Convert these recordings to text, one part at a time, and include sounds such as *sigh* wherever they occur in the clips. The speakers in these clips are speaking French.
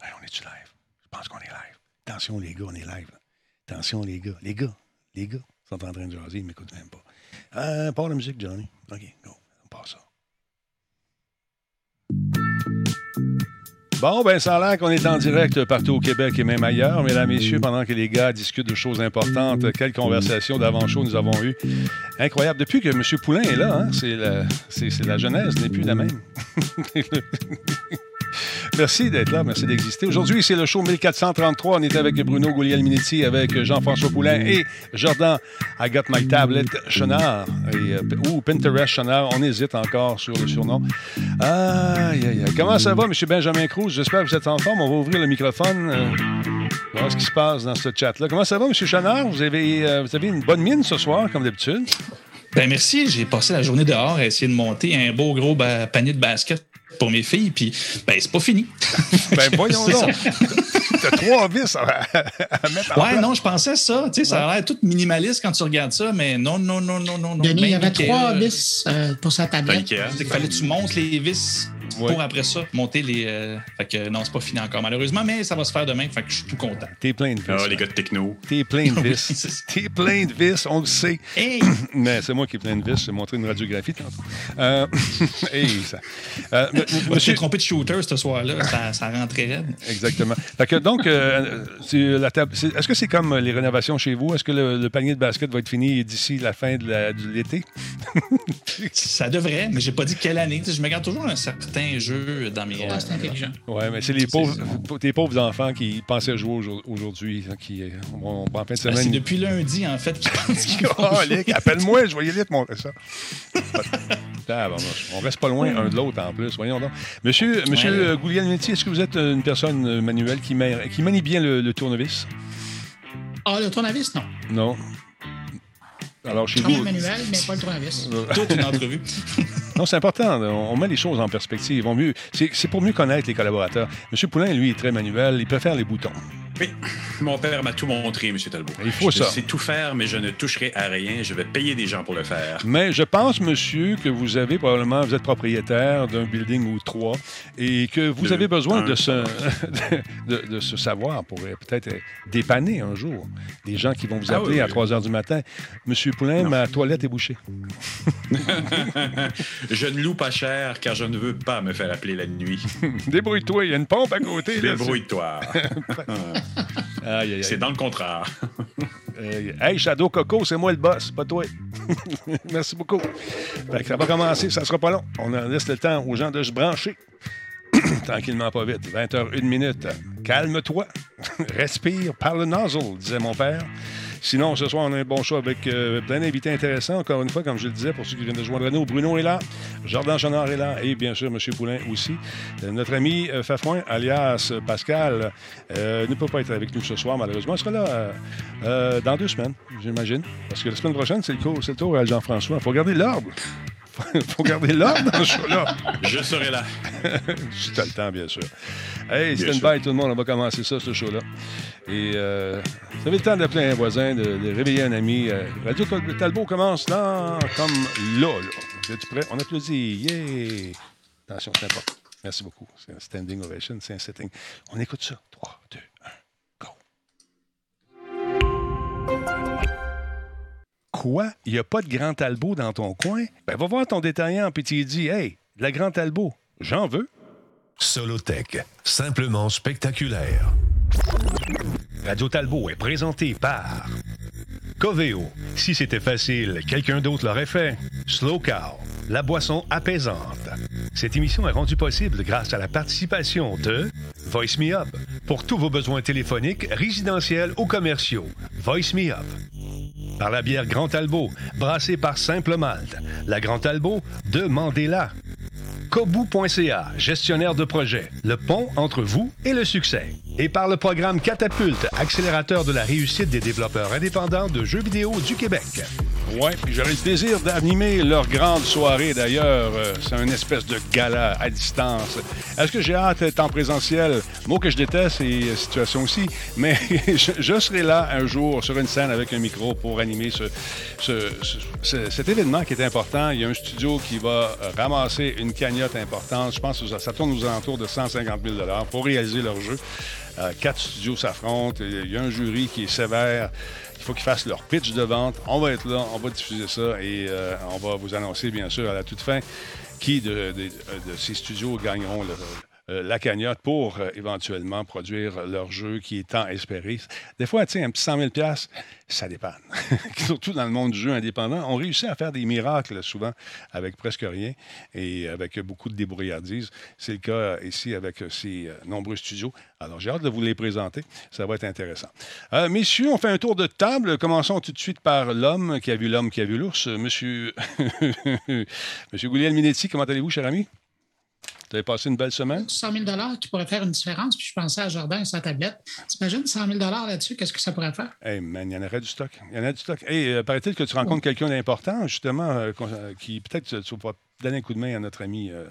On est-tu live? Je pense qu'on est live. Attention, les gars, on est live. Attention, les gars. Les gars, les gars sont en train de jaser, ils m'écoutent même pas. Euh, part la musique, Johnny. OK, go. On passe ça. Bon, ben, ça a l'air qu'on est en direct partout au Québec et même ailleurs. Mesdames, Messieurs, pendant que les gars discutent de choses importantes, quelle conversation d'avant-show nous avons eues. Incroyable. Depuis que M. Poulain est là, hein, c'est la, c'est- c'est la jeunesse n'est plus la même. *laughs* Merci d'être là, merci d'exister. Aujourd'hui, c'est le show 1433. On est avec Bruno Gouliel-Minetti, avec Jean-François Poulain et Jordan I Got My Tablet Chenard, et, euh, ou Pinterest Chenard. On hésite encore sur le surnom. Aïe, aïe, aïe. Comment ça va, M. Benjamin Cruz? J'espère que vous êtes en forme. On va ouvrir le microphone. euh, voir ce qui se passe dans ce chat-là. Comment ça va, M. Chenard? Vous avez, euh, vous avez une bonne mine ce soir, comme d'habitude. Ben merci, j'ai passé la journée dehors à essayer de monter un beau gros panier de basket pour mes filles, puis ben c'est pas fini. *laughs* Ben voyons *laughs* donc. ça. T'as trois vis à, à mettre en Ouais, place. non, je pensais ça. Tu sais, ça a l'air tout minimaliste quand tu regardes ça, mais non, non, non, non, non, non. Denis, il y avait trois vis euh, pour sa tablette. C'est qu'il fallait que tu montes les vis Ouais. pour après ça monter les. euh, Fait que non, c'est pas fini encore malheureusement, mais ça va se faire demain. Fait que je suis tout content. T'es plein de vis. Ah, les gars de techno. T'es plein de *laughs* vis. T'es plein de vis, on le sait. Hey! *clears throat* Mais c'est moi qui ai plein de vis. J'ai montré une radiographie tantôt. Euh, *laughs* hey, ça. Euh, m- m- Je me suis monsieur, trompé de shooter ce soir-là. Ça, ça rentrait raide. Exactement. Fait que donc, euh, la table- est-ce que c'est comme les rénovations chez vous? Est-ce que le, le panier de basket va être fini d'ici la fin de la- l'été? *laughs* Ça devrait, mais j'ai pas dit quelle année. Je me garde toujours un certain jeu dans mes. Ah, c'est intelligent. Oui, mais c'est les pauvres, tes pauvres enfants qui pensaient jouer aujourd- aujourd'hui, hein, qui euh, vont en fin de Ben, c'est semaine. depuis lundi, en fait, qu'ils pensent *laughs* qu'ils vont Oh, appelle-moi, je vais y aller te montrer ça. *laughs* Ah, bon, on reste pas loin un de l'autre en plus, voyons donc. Monsieur, monsieur Ouais. euh, est-ce que vous êtes une personne euh, manuelle qui, ma- qui manie bien le, le tournevis? Ah, le tournevis, non. Non. Alors, chez vous. manuel, mais pas le tournevis. *laughs* Toute une entrevue. Non, c'est important. On met les choses en perspective. On mieux, c'est, pour mieux connaître les collaborateurs. Monsieur Poulain, lui, est très manuel. Il préfère les boutons. Oui, mon père m'a tout montré, M. Talbot. Il faut je ça. sais tout faire, mais je ne toucherai à rien. Je vais payer des gens pour le faire. Mais je pense, monsieur, que vous avez probablement, vous êtes propriétaire d'un building ou trois et que vous Deux. avez besoin Un. de ce, *laughs* de, de ce savoir pour euh, peut-être euh, dépanner un jour des gens qui vont vous Ah appeler oui, à oui. 3 heures du matin. Monsieur Poulain, Non. ma toilette est bouchée. *laughs* *laughs* je ne loue pas cher car je ne veux pas me faire appeler la nuit. *laughs* Débrouille-toi, il y a une pompe à côté. Débrouille-toi. *laughs* C'est dans le contrat. Euh, hey, Shadow Coco, c'est moi le boss, pas toi. *laughs* Merci beaucoup. Fait que ça va commencer, ça sera pas long. On en laisse le temps aux gens de se brancher. *coughs* Tranquillement, pas vite. 20h01 minute. Calme-toi. Respire par le nozzle, disait mon père. Sinon, ce soir, on a un bon show avec euh, plein d'invités intéressants. Encore une fois, comme je le disais, pour ceux qui viennent de joindre à nous, Bruno est là, Jordan Chenard est là et bien sûr, M. Poulain aussi. Euh, notre ami euh, Fafouin, alias Pascal, ne peut pas être avec nous ce soir, malheureusement. Il sera là dans deux semaines, j'imagine. Parce que la semaine prochaine, c'est le, cours- c'est le tour à Jean-François. Il faut garder l'ordre. Il *laughs* faut garder l'ordre dans ce show-là. Je serai là. *laughs* Si t'as le temps, bien sûr. Hey, Bien stand sûr. by tout le monde, on va commencer ça, ce show-là. Et euh, vous le temps d'appeler un voisin, de, réveiller un ami. Euh, Radio Tal- Talbot commence là, comme là, là. Êtes prêts? On applaudit. Yeah! Attention, c'est important. Merci beaucoup. C'est un standing ovation, c'est un setting. On écoute ça. 3, 2, 1, go. Quoi? Il n'y a pas de Grand Talbot dans ton coin? Ben, va voir ton détaillant, puis tu dis, hey, de la Grand Talbot, j'en veux. Solotech, simplement spectaculaire. Radio Talbot est présenté par Coveo. Si c'était facile, quelqu'un d'autre l'aurait fait. Slow Cow, la boisson apaisante. Cette émission est rendue possible grâce à la participation de Voice Me Up. Pour tous vos besoins téléphoniques, résidentiels ou commerciaux, Voice Me Up. Par la bière Grand Talbot, brassée par Simple Malte. La Grand Talbot, demandez-la. Kobu.ca, gestionnaire de projet, le pont entre vous et le succès. Et par le programme Catapulte, accélérateur de la réussite des développeurs indépendants de jeux vidéo du Québec. Ouais, puis j'aurai le plaisir d'animer leur grande soirée d'ailleurs. Euh, c'est un espèce de gala à distance. Est-ce que j'ai hâte d'être en présentiel? Mot que je déteste et situation aussi. Mais *laughs* je, serai là un jour sur une scène avec un micro pour animer ce, ce- ce- cet événement qui est important. Il y a un studio qui va ramasser une cagnotte importante. Je pense que ça, ça tourne aux alentours de 150 000 pour réaliser leur jeu. Euh, quatre studios s'affrontent. Il y a un jury qui est sévère. Il faut qu'ils fassent leur pitch de vente. On va être là, on va diffuser ça et euh, on va vous annoncer, bien sûr, à la toute fin, qui de, de- de ces studios gagneront le- la cagnotte pour euh, éventuellement produire leur jeu qui est tant espéré. Des fois, tu un petit 100 000 ça dépanne. *laughs* Surtout dans le monde du jeu indépendant, on réussit à faire des miracles souvent avec presque rien et avec beaucoup de débrouillardise. C'est le cas euh, ici avec euh, ces euh, nombreux studios. Alors, j'ai hâte de vous les présenter. Ça va être intéressant. Euh, messieurs, on fait un tour de table. Commençons tout de suite par l'homme qui a vu l'homme qui a vu l'ours. Monsieur, *laughs* Monsieur Gouliel Minetti, comment allez-vous, cher ami? Vous avez passé une belle semaine? 100 000 qui pourrait faire une différence. Puis je pensais à Jardin et sa tablette. T'imagines 100 000 là-dessus, qu'est-ce que ça pourrait faire? Hey man, il y en aurait du stock. Il y en a du stock. Hey, euh, paraît-il que tu rencontres quelqu'un d'important, justement, euh, euh, qui peut-être tu tu vas donner un coup de main à notre ami euh,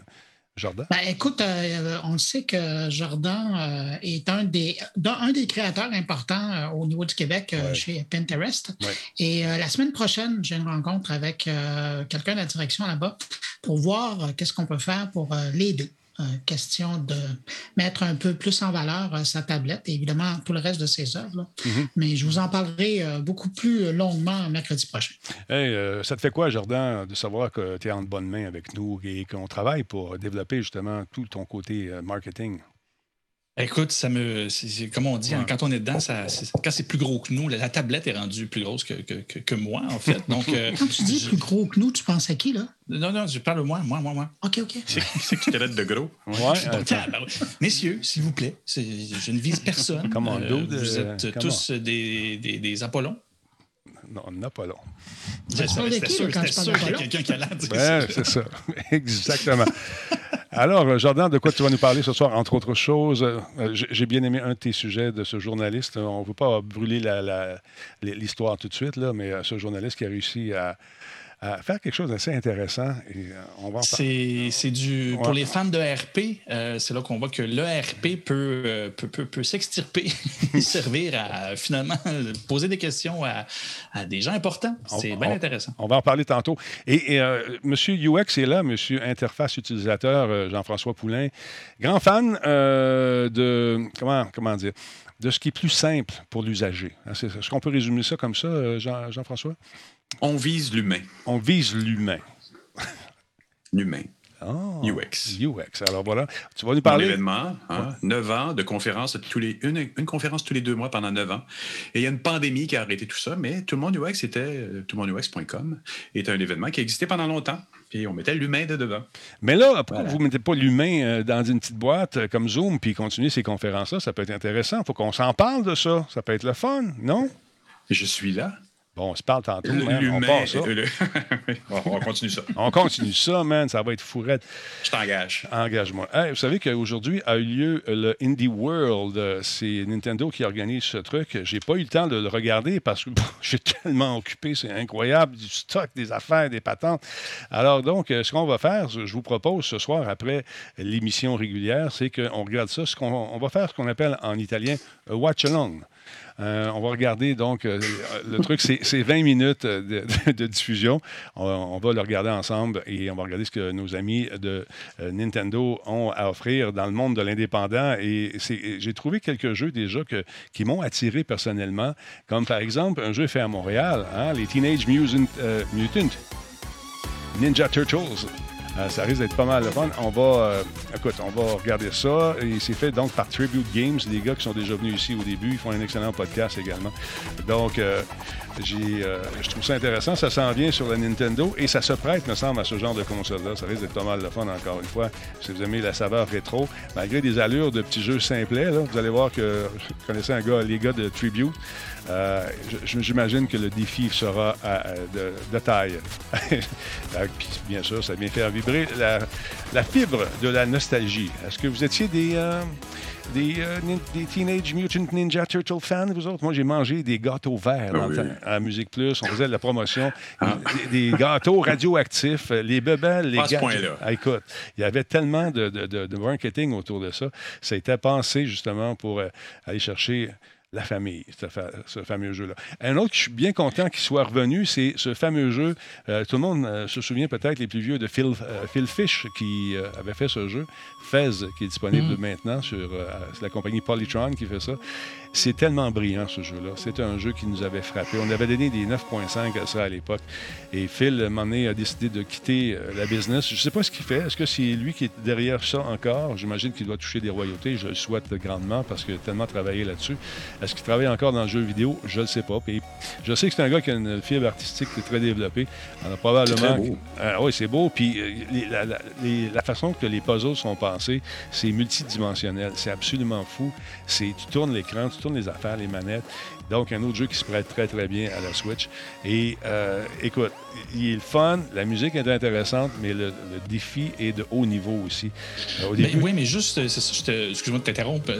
Jordan. Ben, écoute, euh, on le sait que Jordan euh, est un des, d'un- un des créateurs importants euh, au niveau du Québec euh, Ouais. chez Pinterest. Ouais. Et euh, la semaine prochaine, j'ai une rencontre avec euh, quelqu'un de la direction là-bas pour voir euh, qu'est-ce qu'on peut faire pour euh, les deux. Euh, question de mettre un peu plus en valeur euh, sa tablette et évidemment tout le reste de ses œuvres. Mhm. Mais je vous en parlerai euh, beaucoup plus longuement mercredi prochain. Hey, euh, ça te fait quoi, Jordan, de savoir que tu es en bonne main avec nous et qu'on travaille pour développer justement tout ton côté euh, marketing? Écoute, ça me. c'est- c'est- comme on dit, hein, quand on est dedans, ça, quand c'est plus gros que nous, la, la tablette est rendue plus grosse que, que, que- que moi, en fait. Donc, *laughs* euh, Quand tu dis je- plus gros que nous, tu penses à qui, là? Non, non, je parle de moi, moi, moi, moi. OK, OK. C'est tu traites de gros? Ouais, Donc, tabarouette. Messieurs, s'il vous plaît, je ne vise personne. Come on, Euh, vous euh, êtes come tous des, des, des Apollons. Non, on n'a pas long. C'était sûr, sûr qu'il y a quelqu'un qui allait dire c'est ça. *laughs* Exactement. Alors, euh, Jordan, de quoi tu vas nous parler ce soir, entre autres choses? Euh, J'ai bien aimé un de tes sujets de ce journaliste. On ne veut pas brûler l'histoire tout de suite, là, mais euh, ce journaliste qui a réussi à, à faire quelque chose d'assez intéressant. Et euh, on va. C'est du. Ouais. Pour les fans de RP, euh, c'est là qu'on voit que le RP peut, euh, peut, peut, peut s'extirper et *laughs* servir à finalement poser des questions à, à des gens importants. C'est bien on- intéressant. On va en parler tantôt. Et, et, euh, Monsieur UX est là, Monsieur Interface Utilisateur, Jean-François Poulain. Grand fan de. Comment, comment dire? De ce qui est plus simple pour l'usager. Hein, Est-ce qu'on peut résumer ça comme ça, Jean- Jean-François? On vise l'humain. On vise l'humain. L'humain. Ah, UX. UX. Alors voilà, tu vas nous parler? événement, hein, 9 ans de conférences, tous les, une, une conférence tous les deux mois pendant 9 ans. Et il y a une pandémie qui a arrêté tout ça, mais tout le monde UX était, euh, tout le monde UX.com était un événement qui existait pendant longtemps. Puis on mettait l'humain de devant. Mais là, pourquoi Voilà. vous ne mettez pas l'humain euh, dans une petite boîte euh, comme Zoom puis continuer ces conférences-là? Ça peut être intéressant. Il faut qu'on s'en parle de ça. Ça peut être le fun, non? Je suis là. Bon, on se parle tantôt, man. On L'humain. part ça. le- *laughs* on on continue ça. On continue ça, man. Ça va être fourrette. Je t'engage. Engage-moi. Hey, vous savez qu'aujourd'hui a eu lieu le Indie World. C'est Nintendo qui organise ce truc. J'ai pas eu le temps de le regarder parce que *laughs* j'ai tellement occupé. C'est incroyable. Du stock, des affaires, des patentes. Alors, donc, euh, ce qu'on va faire, je vous propose ce soir, après l'émission régulière, c'est qu'on regarde ça. Ce qu'on, on va faire ce qu'on appelle en italien watch along. Euh, on va regarder donc euh, le truc, c'est c'est 20 minutes de, diffusion. On, va le regarder ensemble et on va regarder ce que nos amis de euh, Nintendo ont à offrir dans le monde de l'indépendant. Et j'ai trouvé quelques jeux déjà qui m'ont attiré personnellement, comme par exemple un jeu fait à Montréal, hein, les Teenage Mutant Ninja Turtles. Euh, ça risque d'être pas mal de fun. On va, euh, écoute, on va regarder ça. Et c'est fait donc par Tribute Games, des gars qui sont déjà venus ici au début. Ils font un excellent podcast également. Donc, euh, je trouve ça intéressant. Ça s'en vient sur la Nintendo et ça se prête, me semble, à ce genre de console-là. Ça risque d'être pas mal de fun, encore une fois. Si vous aimez la saveur rétro, malgré des allures de petits jeux simplets, là, vous allez voir que je connaissais un gars, les gars de Tribute. Euh, J'imagine que le défi sera à- à- de, de taille. *laughs* Euh, bien sûr, ça vient faire vibrer la, la fibre de la nostalgie. Est-ce que vous étiez des, euh, des, euh, des Teenage Mutant Ninja Turtle fans, vous autres? Moi, j'ai mangé des gâteaux verts dans Ah le temps, à Musique Plus. On faisait de la promotion. Ah. Des, des gâteaux radioactifs, euh, les bebelles, les point-là. Ah, écoute, il y avait tellement de, de- de- de marketing autour de ça. Ça a été pensé justement pour euh, aller chercher la famille, ce, fa- ce fameux jeu-là. Un autre que je suis bien content qu'il soit revenu, c'est ce fameux jeu. euh, tout le monde euh, se souvient peut-être, les plus vieux, de Phil, euh, Phil Fish qui avait fait ce jeu. Fez, qui est disponible maintenant sur la compagnie Polytron qui fait ça. C'est tellement brillant, ce jeu-là. C'était un jeu qui nous avait frappé. On avait donné des 9.5 à ça à l'époque. Et Phil, à un moment donné, a décidé de quitter euh, la business. Je ne sais pas ce qu'il fait. Est-ce que c'est lui qui est derrière ça encore? J'imagine qu'il doit toucher des royautés. Je le souhaite grandement parce qu'il a tellement travaillé là-dessus. Est-ce qu'il travaille encore dans le jeu vidéo? Je ne le sais pas. Puis je sais que c'est un gars qui a une fibre artistique très développée. On a probablement... C'est très beau. Ah oui, c'est beau. Puis euh, les- la, la- les- la façon que les puzzles sont pensés, c'est multidimensionnel. C'est absolument fou. C'est, tu tournes l'écran, tu tournes les affaires, les manettes. Donc, un autre jeu qui se prête très, très bien à la Switch. Et euh, écoute, il est le fun, la musique est intéressante, mais le, le défi est de haut niveau aussi. Euh, au Mais début, oui, mais juste, euh, c'est ça, je te- excuse-moi de t'interrompre,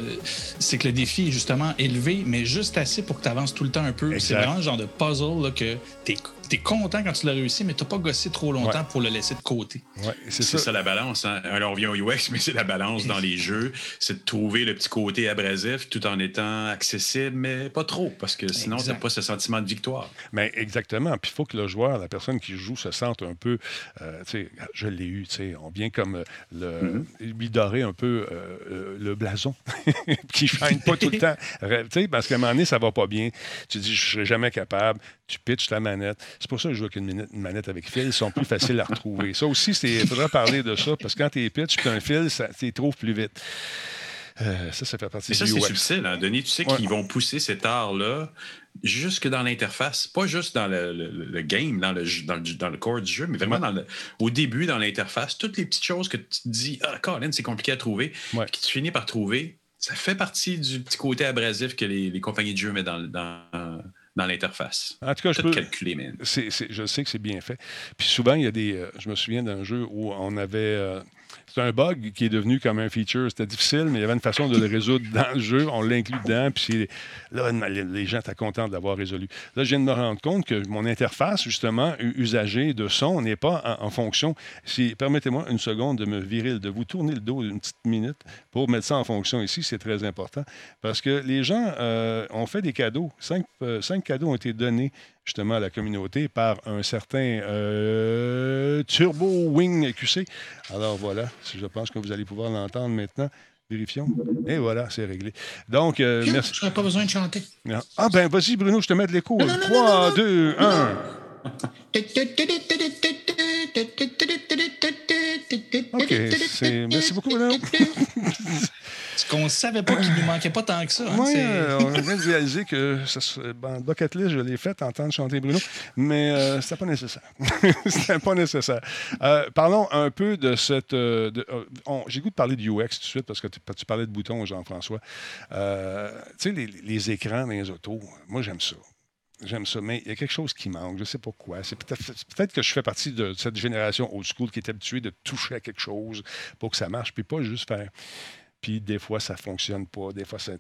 c'est que le défi est justement élevé, mais juste assez pour que tu avances tout le temps un peu. C'est vraiment le genre de puzzle là, que tu es, content quand tu l'as réussi, mais tu pas gossé trop longtemps Ouais. pour le laisser de côté. ouais, c'est C'est ça. ça. la balance. hein. Alors, on revient au UX, mais c'est la balance dans les jeux. C'est de trouver le petit côté abrasif tout en étant accessible, mais pas trop, parce que sinon, Exact. t'as pas ce sentiment de victoire. Mais exactement. Puis il faut que le joueur, la personne qui joue, se sente un peu. euh, tu sais, je l'ai eu, tu sais. On vient comme le, lui dorer un peu euh, euh, le blason, *laughs* qui shine pas tout le *laughs* temps. Tu sais, parce qu'à un moment donné, ça va pas bien. Tu dis, je serai jamais capable. Tu pitches ta manette. C'est pour ça que je joue avec une, manette avec fil. Ils sont plus faciles à retrouver. Ça aussi, il faudra parler de ça, parce que quand tu pitches puis un fil, ça, tu les trouves plus vite. Euh, ça, ça fait partie Mais ça, c'est subtil, hein, Denis. Tu sais Ouais. qu'ils vont pousser cet art-là jusque dans l'interface, pas juste dans le, le- le game, dans le, dans, le, dans le corps du jeu, mais vraiment dans le- au début, dans l'interface, toutes les petites choses que tu te dis, ah, Colin, c'est compliqué à trouver, Ouais. que tu finis par trouver, ça fait partie du petit côté abrasif que les, les compagnies de jeu mettent dans, dans, dans l'interface. En tout cas, je peux, c'est- c'est- je sais que c'est bien fait. Puis souvent, il y a des. euh, je me souviens d'un jeu où on avait. euh, c'est un bug qui est devenu comme un feature. C'était difficile, mais il y avait une façon de le résoudre *laughs* dans le jeu. On l'inclut dedans, puis là, les gens étaient contents de l'avoir résolu. Là, je viens de me rendre compte que mon interface, justement, usagée de son, n'est pas en, en fonction. Si, Permettez-moi une seconde de me virer, de vous tourner le dos une petite minute pour mettre ça en fonction ici. C'est très important parce que les gens euh, ont fait des cadeaux. Cinq, euh, cinq cadeaux ont été donnés justement à la communauté par un certain euh, Turbo Wing QC. Alors voilà, je pense que vous allez pouvoir l'entendre maintenant. Vérifions. Et voilà, c'est réglé. Donc, euh, merci. Je n'aurais pas besoin de chanter. Ah ben, vas-y, Bruno, je te mets de l'écho. Non, non, non, 3, non, 2, 1. OK. Merci beaucoup, Bruno. *laughs* Ce qu'on savait pas qu'il nous manquait pas tant que ça. hein, euh, on vient de réaliser que ben, bucket list, je l'ai fait entendre chanter Bruno, mais euh, c'était pas nécessaire. *laughs* c'était pas nécessaire. Euh, parlons un peu de cette. euh, de- J'ai goût de parler du UX tout de suite parce que tu, tu parlais de boutons, Jean-François. Tu sais, les, les écrans dans les autos, moi, j'aime ça. J'aime ça, mais il y a quelque chose qui manque. Je ne sais pas quoi. C'est peut-être c'est peut-être que je fais partie de cette génération old school qui est habituée de toucher à quelque chose pour que ça marche, puis pas juste faire. Puis des fois, ça fonctionne pas. Des fois, ça.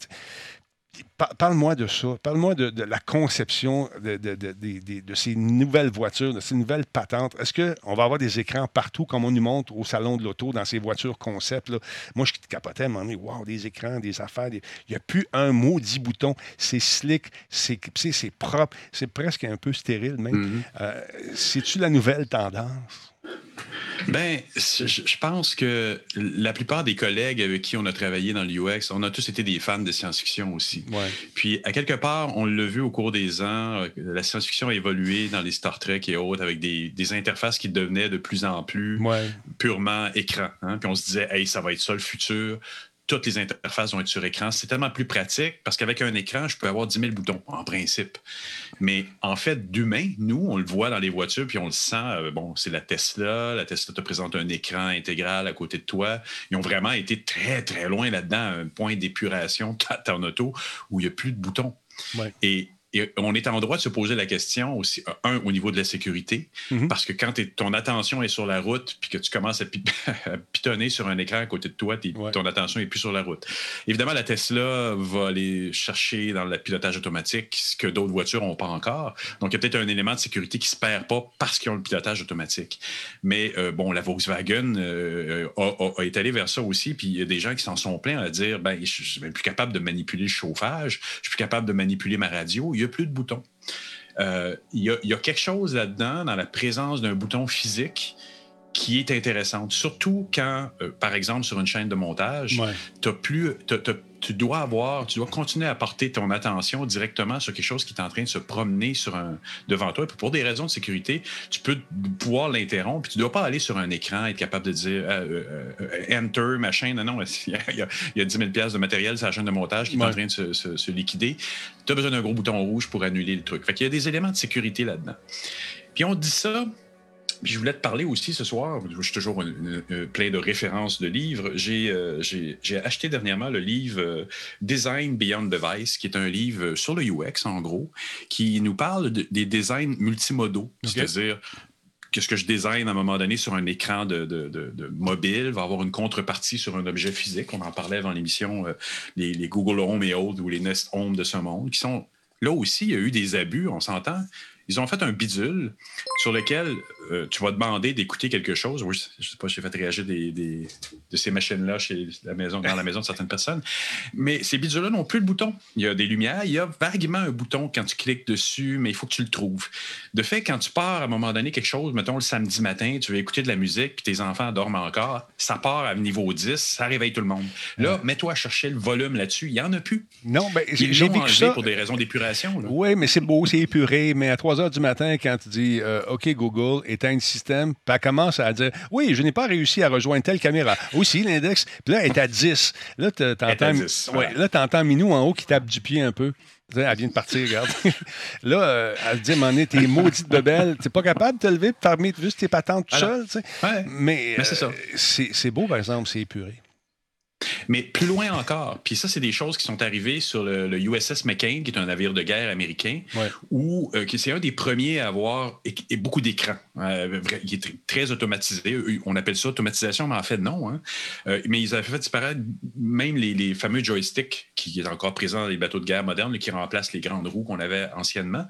Par- Parle-moi de ça. Parle-moi de, de la conception de, de- de- de- de- de ces nouvelles voitures, de ces nouvelles patentes. Est-ce qu'on va avoir des écrans partout, comme on nous montre au salon de l'auto, dans ces voitures concept? Là? Moi, je capotais moment donné. Wow, des écrans, des affaires. des- Il n'y a plus un maudit bouton. C'est slick, c'est propre, c'est presque un peu stérile même. Euh, C'est-tu la nouvelle tendance? Ben, je, pense que la plupart des collègues avec qui on a travaillé dans l'UX, on a tous été des fans de science-fiction aussi. Ouais. Puis, à quelque part, on l'a vu au cours des ans, euh, la science-fiction a évolué dans les Star Trek et autres avec des, des interfaces qui devenaient de plus en plus Ouais. purement écran. hein. Puis on se disait, hey, ça va être ça le futur. Toutes les interfaces vont être sur écran. C'est tellement plus pratique parce qu'avec un écran, je peux avoir 10 000 boutons, en principe. Mais en fait, d'humain, nous, on le voit dans les voitures, puis on le sent. euh, bon, c'est la Tesla. La Tesla te présente un écran intégral à côté de toi. Ils ont vraiment été très, très loin là-dedans, un point d'épuration ton auto où il n'y a plus de boutons. Ouais. Et et on est en droit de se poser la question aussi, un, au niveau de la sécurité, Mhm. parce que quand ton attention est sur la route, puis que tu commences à, pi- *laughs* à pitonner sur un écran à côté de toi, Ouais. ton attention est plus sur la route. Évidemment, la Tesla va aller chercher dans le pilotage automatique ce que d'autres voitures n'ont pas encore. Donc, il y a peut-être un élément de sécurité qui se perd pas parce qu'ils ont le pilotage automatique. Mais euh, bon, la Volkswagen euh, a, a- a étalé vers ça aussi, puis il y a des gens qui s'en sont plaints à dire, ben, je je suis même plus capable de manipuler le chauffage, je suis plus capable de manipuler ma radio, il n'y a plus de boutons. Euh, il y a quelque chose là-dedans, dans la présence d'un bouton physique, qui est intéressante. Surtout quand, euh, par exemple, sur une chaîne de montage, Ouais. t'as plus, tu dois avoir, tu dois continuer à porter ton attention directement sur quelque chose qui est en train de se promener sur un, devant toi. Puis pour des raisons de sécurité, tu peux pouvoir l'interrompre. Tu dois pas aller sur un écran, être capable de dire euh, euh, Enter, machin. Non, non, *laughs* il y a, il y a- il y a 10 000 piastres de matériel sur la chaîne de montage qui est en Ouais. train de se, se- se liquider. Tu as besoin d'un gros bouton rouge pour annuler le truc. Fait qu'il y a des éléments de sécurité là-dedans. Puis on dit ça, puis je voulais te parler aussi ce soir, je suis toujours une- une- plein de références de livres. J'ai euh, acheté dernièrement le livre euh, Design Beyond Device, qui est un livre sur le UX, en gros, qui nous parle de- des designs multimodaux, c'est-à-dire que ce que je design à un moment donné sur un écran de, de- de- de mobile? Va avoir une contrepartie sur un objet physique. On en parlait avant l'émission, euh, les, les Google Home et autres, ou les Nest Home de ce monde, qui sont... Là aussi, il y a eu des abus, on s'entend. Ils ont fait un bidule sur lequel euh, tu vas demander d'écouter quelque chose. Oui, je ne sais pas si j'ai fait réagir des, des- de ces machines-là chez la maison, dans la maison de certaines personnes. Mais ces bidules-là n'ont plus de bouton. Il y a des lumières, il y a vaguement un bouton quand tu cliques dessus, mais il faut que tu le trouves. De fait, quand tu pars à un moment donné quelque chose, mettons le samedi matin, tu veux écouter de la musique, puis tes enfants dorment encore, ça part à niveau 10, ça réveille tout le monde. Là, mets-toi à chercher le volume là-dessus. Il n'y en a plus. Non, ben, j'ai vécu ça. pour des raisons d'épuration. Oui, mais c'est beau, c'est épuré. Mais à 3 heures du matin, quand tu dis euh, OK, Google, éteins le système, puis elle commence à dire Oui, je n'ai pas réussi à rejoindre telle caméra. Aussi, l'index. Puis là, elle est à 10. Là, tu entends, 10, voilà. là, t'entends Minou en haut qui tape du pied un peu. Elle vient de partir, regarde. *laughs* là, euh, elle dit donné, t'es maudite bebelle. T'es pas capable de te lever et fermer juste tes patentes tout Alors, seul. Ouais. Mais, Mais c'est ça. euh, c'est beau, par exemple, c'est épuré. Mais plus loin encore, puis ça, c'est des choses qui sont arrivées sur le, le USS McCain, qui est un navire de guerre américain, Ouais. où euh, qui- c'est un des premiers à avoir é- beaucoup d'écrans. Euh, il est tr- très automatisé. Eux, On appelle ça automatisation, mais en fait, non. hein. Euh, mais ils avaient fait disparaître même les, les fameux joysticks qui est encore présent dans les bateaux de guerre modernes, qui remplacent les grandes roues qu'on avait anciennement.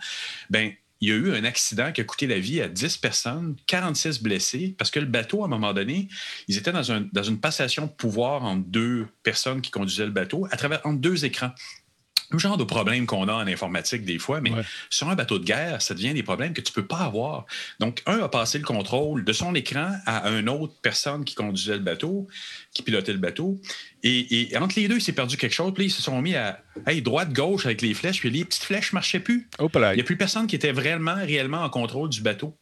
Ben, il y a eu un accident qui a coûté la vie à 10 personnes, 46 blessés, parce que le bateau, à un moment donné, ils étaient dans, un- dans une passation de pouvoir entre deux personnes qui conduisaient le bateau, à travers deux écrans. Le genre de problème qu'on a en informatique des fois, mais Ouais. sur un bateau de guerre, ça devient des problèmes que tu peux pas avoir. Donc, un a passé le contrôle de son écran à une autre personne qui conduisait le bateau, qui pilotait le bateau. Et, et entre les deux, il s'est perdu quelque chose. Puis là, ils se sont mis à hey, droite-gauche avec les flèches, puis les petites flèches marchaient plus. Il n'y a plus personne qui était vraiment, réellement en contrôle du bateau.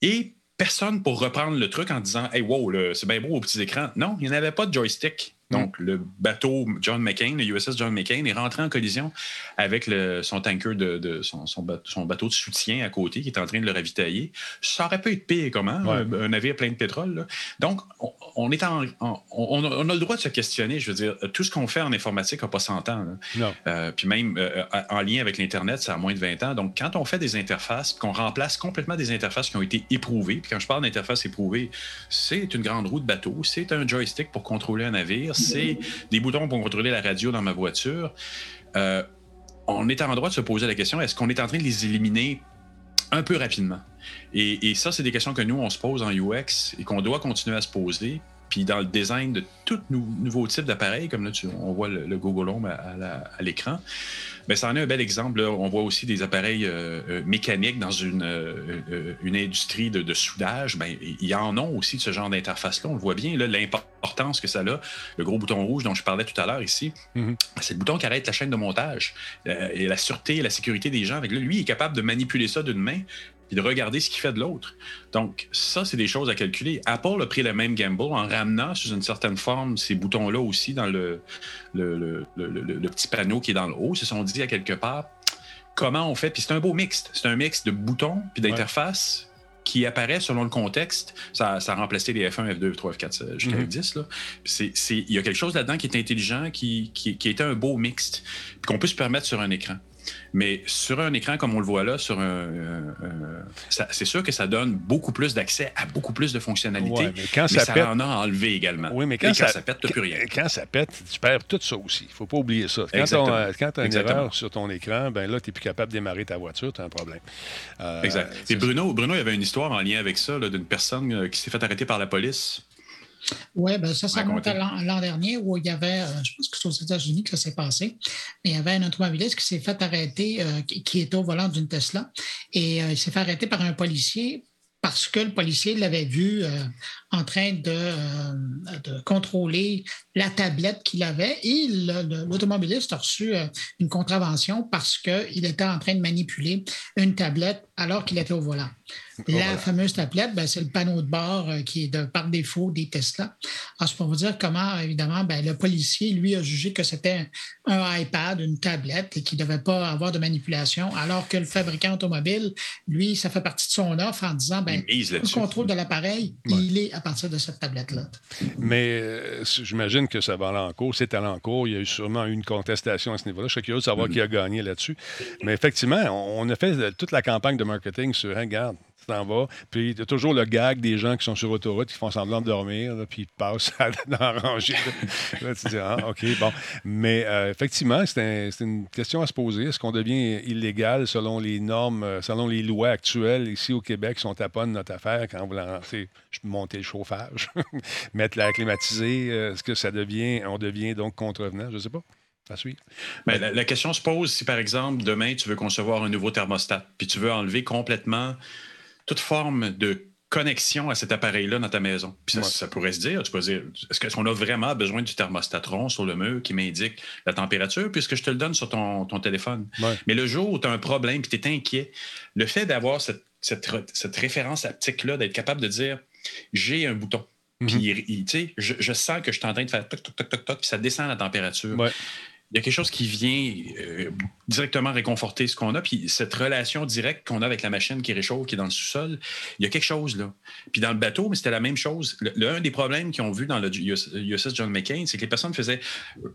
Et personne pour reprendre le truc en disant Hey, wow, c'est bien beau aux petits écrans. Non, il n'y en avait pas de joystick. Donc, le bateau John McCain, le USS John McCain, est rentré en collision avec le- son tanker de, de- son, son ba- son bateau de soutien à côté qui est en train de le ravitailler. Ça aurait pu être pire comment, Ouais. un, navire plein de pétrole. là. Donc, on, on est en, en- on, a, on a le droit de se questionner. Je veux dire, tout ce qu'on fait en informatique n'a pas 100 ans. Non. Euh, puis même euh, en lien avec l'Internet, ça a moins de 20 ans. Donc, quand on fait des interfaces, qu'on remplace complètement des interfaces qui ont été éprouvées, puis quand je parle d'interfaces éprouvées, c'est une grande roue de bateau, c'est un joystick pour contrôler un navire, c'est des boutons pour contrôler la radio dans ma voiture. Euh, on est en droit de se poser la question, est-ce qu'on est en train de les éliminer un peu rapidement? Et, ça, c'est des questions que nous, on se pose en UX et qu'on doit continuer à se poser. Puis dans le design de tout nou- nouveau type d'appareil, comme là, tu- on voit le, le Google Home à l'écran, ben, ça en est un bel exemple. là. On voit aussi des appareils euh, euh, mécaniques dans une, euh, une industrie de, de soudage. Ben, il y en a aussi de ce genre d'interface-là. On le voit bien, l'importance que ça a. Le gros bouton rouge dont je parlais tout à l'heure ici, Mhm. c'est le bouton qui arrête la chaîne de montage. Euh, et la sûreté et la sécurité des gens. Là, lui, il est capable de manipuler ça d'une main puis de regarder ce qu'il fait de l'autre. Donc, ça, c'est des choses à calculer. Apple a pris le même gamble en ramenant sous une certaine forme ces boutons-là aussi dans le, le, le- petit panneau qui est dans le haut. Ils se sont dit à quelque part comment on fait? Puis c'est un beau mixte. C'est un mix de boutons puis d'interfaces qui apparaît selon le contexte. Ça, ça a remplacé les F1, F2, F3, F4 euh, jusqu'à. F10. là. C'est- c'est- Il y a quelque chose là-dedans qui est intelligent, qui, qui, qui était un beau mixte, puis qu'on peut se permettre sur un écran. Mais sur un écran comme on le voit là, sur un, c'est sûr que ça donne beaucoup plus d'accès à beaucoup plus de fonctionnalités. mais quand ça, pète, en a enlevé également. Oui, mais quand, ça, pète, tu plus rien. Quand ça pète, tu perds tout ça aussi. Il ne faut pas oublier ça. Quand tu as une erreur sur ton écran, ben là, tu n'es plus capable de démarrer ta voiture, tu as un problème. Euh, exact. Et Bruno, Bruno, il y avait une histoire en lien avec ça, d'une personne euh, qui s'est fait arrêter par la police. Oui, ben ça, ça remonte à l'an dernier où il y avait, euh, je pense que c'est aux États-Unis que ça s'est passé, mais il y avait un automobiliste qui s'est fait arrêter, qui était au volant d'une Tesla, et il s'est fait arrêter par un policier parce que le policier l'avait vu en train de, de, contrôler la tablette qu'il avait et l'automobiliste a reçu une contravention parce qu'il était en train de manipuler une tablette alors qu'il était au volant. La fameuse tablette, ben, c'est le panneau de bord euh, qui est de, par défaut des Tesla. Alors, c'est pour vous dire comment, évidemment, ben, le policier, lui, a jugé que c'était un iPad, une tablette et qu'il ne devait pas avoir de manipulation, alors que le fabricant automobile, lui, ça fait partie de son offre en disant ben, le contrôle de l'appareil, il est à partir de cette tablette-là. Mais euh, j'imagine que ça va aller en cours. C'est allé en cours. Il y a eu sûrement une contestation à ce niveau-là. Je suis curieux de savoir qui a gagné là-dessus. Mais effectivement, on a fait toute la campagne de marketing sur, regarde, t'en vas. Puis il y a toujours le gag des gens qui sont sur autoroute, qui font semblant de dormir, puis ils passent *laughs* dans la rangée. là, tu dis, ah, OK, bon. Mais euh, effectivement, c'est une question à se poser. Est-ce qu'on devient illégal selon les normes, euh, selon les lois actuelles ici au Québec, si on taponne notre affaire quand vous lancez, monter le chauffage, *laughs* mettre l'air climatisé? Euh, est-ce que ça devient, on devient donc contrevenant? Je ne sais pas. À. Mais la, la, question se pose si, par exemple, demain, tu veux concevoir un nouveau thermostat, puis tu veux enlever complètement toute forme de connexion à cet appareil-là dans ta maison. Puis ça, pourrait se dire, tu peux dire, est-ce qu'on a vraiment besoin du thermostatron sur le mur qui m'indique la température puisque je te le donne sur ton, téléphone? Mais le jour où tu as un problème et tu es inquiet, le fait d'avoir cette, cette, référence haptique-là, d'être capable de dire, j'ai un bouton. Mm-hmm. Puis, je, je, sens que je suis en train de faire toc, toc, toc, toc, toc, puis ça descend la température il y a quelque chose qui vient euh, directement réconforter ce qu'on a. Puis cette relation directe qu'on a avec la machine qui réchauffe, qui est dans le sous-sol, il y a quelque chose là. Puis dans le bateau, mais c'était la même chose. L'un des problèmes qu'ils ont vu dans le USS John McCain, c'est que les personnes faisaient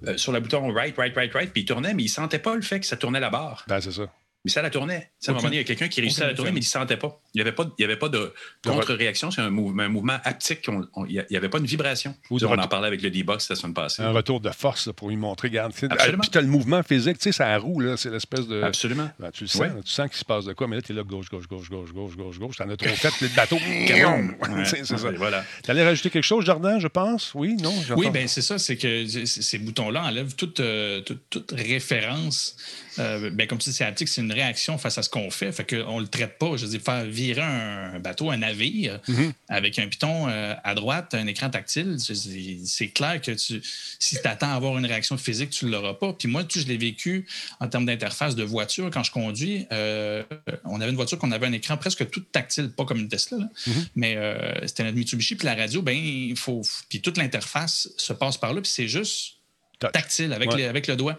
euh, sur le bouton right, right, right, right, puis ils tournaient, mais ils ne sentaient pas le fait que ça tournait la barre. Ben, c'est ça. Mais ça la tournait. À un moment donné, il y a quelqu'un qui réussissait à la tourner, mais il ne sentait pas. Il n'y avait, pas, avait pas de contre-réaction. C'est un, mouvement, un mouvement haptique. il n'y avait pas une vibration. on en parlait avec le D-Box la semaine passée. Un retour de force pour lui montrer. Regarde, Absolument. Puis tu as le mouvement physique. Tu sais, ça roue. C'est l'espèce de. Absolument. Ben, tu le sens. Tu sens qu'il se passe de quoi. Mais là, tu es là, gauche, gauche, gauche, gauche, gauche, gauche, gauche. Tu en as trop fait. Le bateau. *laughs* *laughs* *laughs* c'est ça. Voilà. Tu allais rajouter quelque chose, Jardin, je pense? Oui, non? Oui, bien, c'est ça. C'est que ces boutons-là enlèvent toute, euh, toute, toute référence euh, ben, comme tu dis, c'est haptique, c'est une réaction face à ce qu'on fait. Fait qu'on ne le traite pas. Je veux dire, faire virer un bateau, un navire, mhm. avec un piton euh, à droite, un écran tactile, c'est clair que tu, si tu attends à avoir une réaction physique, tu ne l'auras pas. Puis moi, je l'ai vécu en termes d'interface de voiture. Quand je conduis, euh, on avait une voiture qu'on avait un écran presque tout tactile, pas comme une Tesla, mhm. mais c'était notre Mitsubishi. Puis la radio, ben, il faut. Puis toute l'interface se passe par là. Puis c'est juste tactile avec, avec le doigt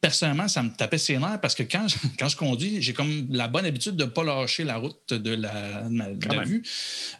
personnellement, ça me tapait ses nerfs parce que quand je, *laughs* quand je conduis, j'ai comme la bonne habitude de ne pas lâcher la route de la, de la vue.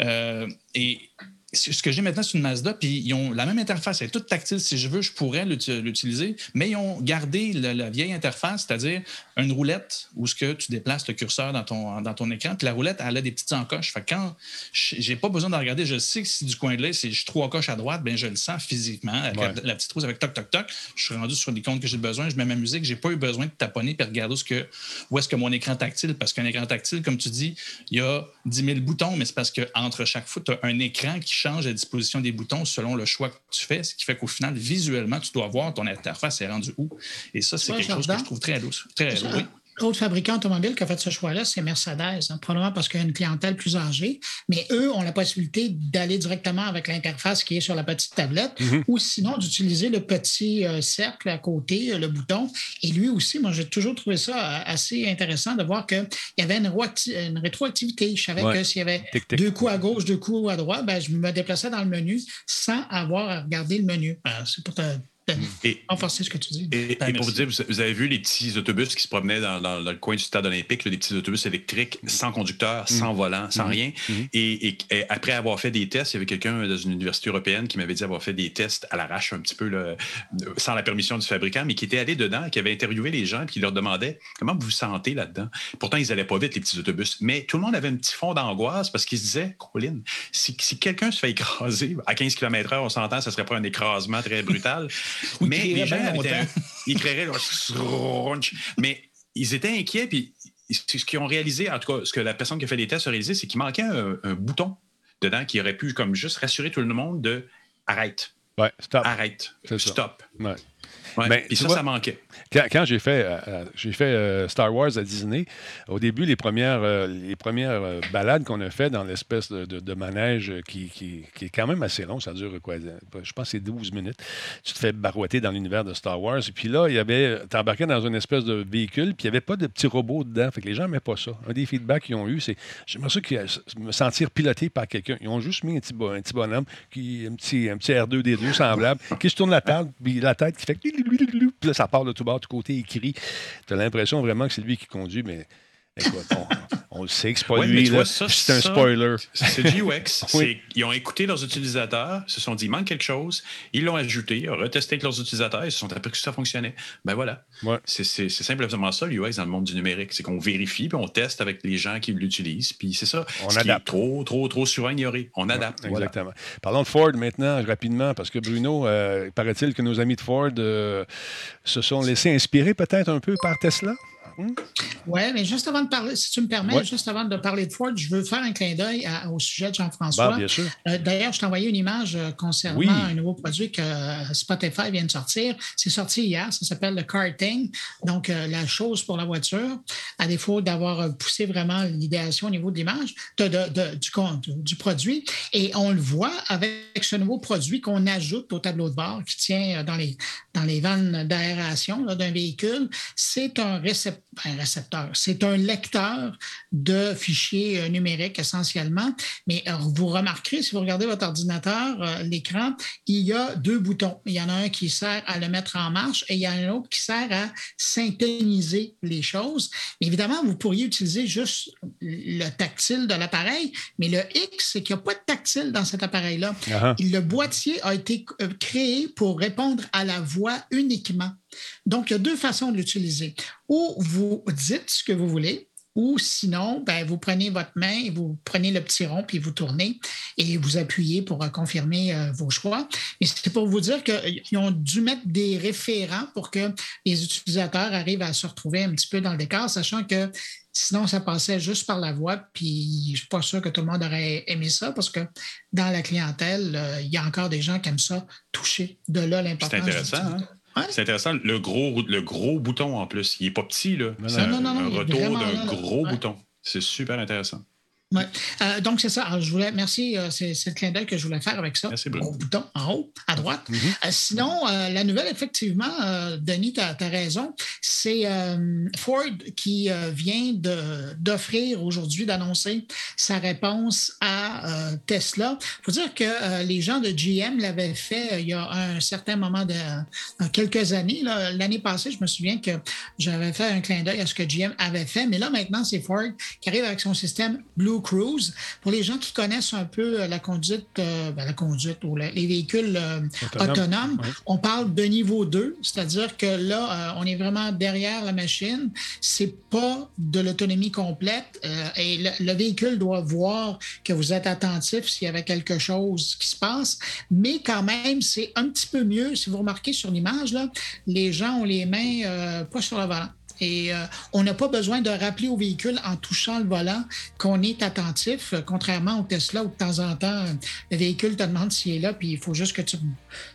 Euh, et ce que j'ai maintenant, c'est une Mazda, puis ils ont la même interface. Elle est toute tactile. Si je veux, je pourrais l'utiliser, mais ils ont gardé la, vieille interface, c'est-à-dire une roulette où ce que tu déplaces le curseur dans ton, dans ton écran, puis la roulette, elle a des petites encoches. Fait que quand j'ai pas besoin de regarder, je sais que si du coin de l'œil, c'est trois coches à droite, ben je le sens physiquement. Avec la, petite roue avec toc, toc, toc, je suis rendu sur les comptes que j'ai besoin, je mets ma musique, j'ai pas eu besoin de taponner et regarder ce que, où est-ce que mon écran tactile, parce qu'un écran tactile, comme tu dis, il y a 10 000 boutons, mais c'est parce qu'entre chaque fois, tu as un écran qui change la disposition des boutons selon le choix que tu fais, ce qui fait qu'au final, visuellement, tu dois voir ton interface est rendue où. Et ça, c'est quelque chose que je trouve très. Très, oui autre fabricant automobile qui a fait ce choix-là, c'est Mercedes, hein, probablement parce qu'il y a une clientèle plus âgée, mais eux ont la possibilité d'aller directement avec l'interface qui est sur la petite tablette mhm. ou sinon d'utiliser le petit euh, cercle à côté, euh, le bouton. Et lui aussi, moi, j'ai toujours trouvé ça euh, assez intéressant de voir qu'il y avait une, rétroactivité. Je savais que s'il y avait deux coups à gauche, deux coups à droite, ben, je me déplaçais dans le menu sans avoir à regarder le menu. C'est pour Et, renforcer ce que tu dis. Et, ben, pour vous dire, vous avez vu les petits autobus qui se promenaient dans, le coin du stade olympique, les petits autobus électriques sans conducteur, mm. sans volant, sans mm. rien. Mm. Et, après avoir fait des tests, il y avait quelqu'un dans une université européenne qui m'avait dit avoir fait des tests à l'arrache un petit peu, sans la permission du fabricant, mais qui était allé dedans, qui avait interviewé les gens, et qui leur demandait comment vous vous sentez là-dedans. Pourtant, ils n'allaient pas vite, les petits autobus. Mais tout le monde avait un petit fond d'angoisse parce qu'ils se disaient, Colin, si, quelqu'un se fait écraser à 15 km/h, on s'entend, ça serait pas un écrasement très brutal. *laughs* mais les gens ils créeraient Mais ils étaient inquiets, puis ce qu'ils ont réalisé, en tout cas, ce que la personne qui a fait les tests a réalisé, c'est qu'il manquait un, bouton dedans qui aurait pu comme juste rassurer tout le monde de arrête. Ouais, stop. Arrête. Stop. Ouais. Ouais, et ça, ça manquait. Quand, j'ai fait, euh, euh, j'ai fait euh, Star Wars à Disney, au début, les premières, les premières balades qu'on a fait dans l'espèce de, manège qui, qui, est quand même assez long, ça dure quoi? Je pense que c'est 12 minutes. Tu te fais barouetter dans l'univers de Star Wars. Et puis là, il y avait, embarqué dans une espèce de véhicule, puis il n'y avait pas de petits robots dedans. Fait que les gens n'aimaient pas ça. Un des feedbacks qu'ils ont eu, c'est j'aimerais ça me sentir piloté par quelqu'un. Ils ont juste mis un petit, un petit bonhomme, qui, un, petit, un petit R2D2 semblable, qui se tourne la table, puis la tête qui fait puis là, ça part de tout bas, du côté écrit. Tu as l'impression vraiment que c'est lui qui conduit, mais écoute, le sait que c'est pas lui. C'est un spoiler. C'est du UX. *laughs* Ils ont écouté leurs utilisateurs, se sont dit, il manque quelque chose. Ils l'ont ajouté, retesté avec leurs utilisateurs, ils se sont appris que ça fonctionnait. Ben voilà. C'est simplement ça, l'UX dans le monde du numérique. C'est qu'on vérifie, puis on teste avec les gens qui l'utilisent. Puis c'est ça. On adapte. trop, trop, trop souvent ignoré. On adapte. exactement. Parlons de Ford maintenant, rapidement, parce que Bruno, euh, paraît-il que nos amis de Ford euh, se sont laissés inspirer peut-être un peu par Tesla? Oui, mais juste avant de parler, si tu me permets, juste avant de parler de Ford, je veux faire un clin d'œil au sujet de Jean-François. Bah, euh, d'ailleurs, je t'ai envoyé une image euh, concernant un nouveau produit que euh, Spotify vient de sortir. C'est sorti hier, ça s'appelle le karting, donc la chose pour la voiture, à défaut d'avoir poussé vraiment l'idéation au niveau de l'image, de, du, du produit. Et on le voit avec ce nouveau produit qu'on ajoute au tableau de bord qui tient dans les, dans les vannes d'aération d'un véhicule. C'est un récepteur un récepteur. C'est un lecteur de fichiers euh, numériques essentiellement. Mais euh, vous remarquerez, si vous regardez votre ordinateur, euh, l'écran, il y a deux boutons. Il y en a un qui sert à le mettre en marche et il y en a un autre qui sert à synthétiser les choses. évidemment, vous pourriez utiliser juste le tactile de l'appareil, mais le X, c'est qu'il n'y a pas de tactile dans cet appareil-là. Uh-huh. Le boîtier a été créé pour répondre à la voix uniquement. Donc, il y a deux façons de l'utiliser. Ou vous dites ce que vous voulez, ou sinon, ben, vous prenez votre main et vous prenez le petit rond, puis vous tournez et vous appuyez pour euh, confirmer euh, vos choix. Mais c'est pour vous dire qu'ils ont dû mettre des référents pour que les utilisateurs arrivent à se retrouver un petit peu dans le décor, sachant que Sinon, ça passait juste par la voix, puis je ne suis pas sûr que tout le monde aurait aimé ça parce que dans la clientèle, euh, il y a encore des gens qui aiment ça toucher. De là l'importance. C'est intéressant. Hein? C'est intéressant. Le gros, le gros bouton en plus, il n'est pas petit. Là. C'est un, un retour d'un gros bouton. C'est super intéressant. Oui. Euh, donc, c'est ça. Alors, je voulais, merci, euh, c'est, le clin d'œil que je voulais faire avec ça. Merci, Gros bouton en haut, à droite. Mm-hmm. Euh, sinon, la nouvelle, effectivement, Denis, tu as, raison, c'est Ford qui vient d'offrir aujourd'hui, d'annoncer sa réponse à Tesla. Il faut dire que les gens de GM l'avaient fait il y a un certain moment de quelques années. L'année passée, je me souviens que j'avais fait un clin d'œil à ce que GM avait fait, mais là, maintenant, c'est Ford qui arrive avec son système Blue Cruise. Pour les gens qui connaissent un peu euh, la conduite, euh, ben, la conduite ou les véhicules euh, autonomes, on parle de niveau 2, c'est-à-dire que là, on est vraiment derrière la machine. C'est pas de l'autonomie complète et le, véhicule doit voir que vous êtes attentif s'il y avait quelque chose qui se passe, mais quand même, c'est un petit peu mieux. Si vous remarquez sur l'image, là, les gens ont les mains pas sur le volant. Et euh, on n'a pas besoin de rappeler au véhicule en touchant le volant qu'on est attentif, euh, contrairement au Tesla où de temps en temps, le véhicule te demande s'il est là, puis il faut juste que tu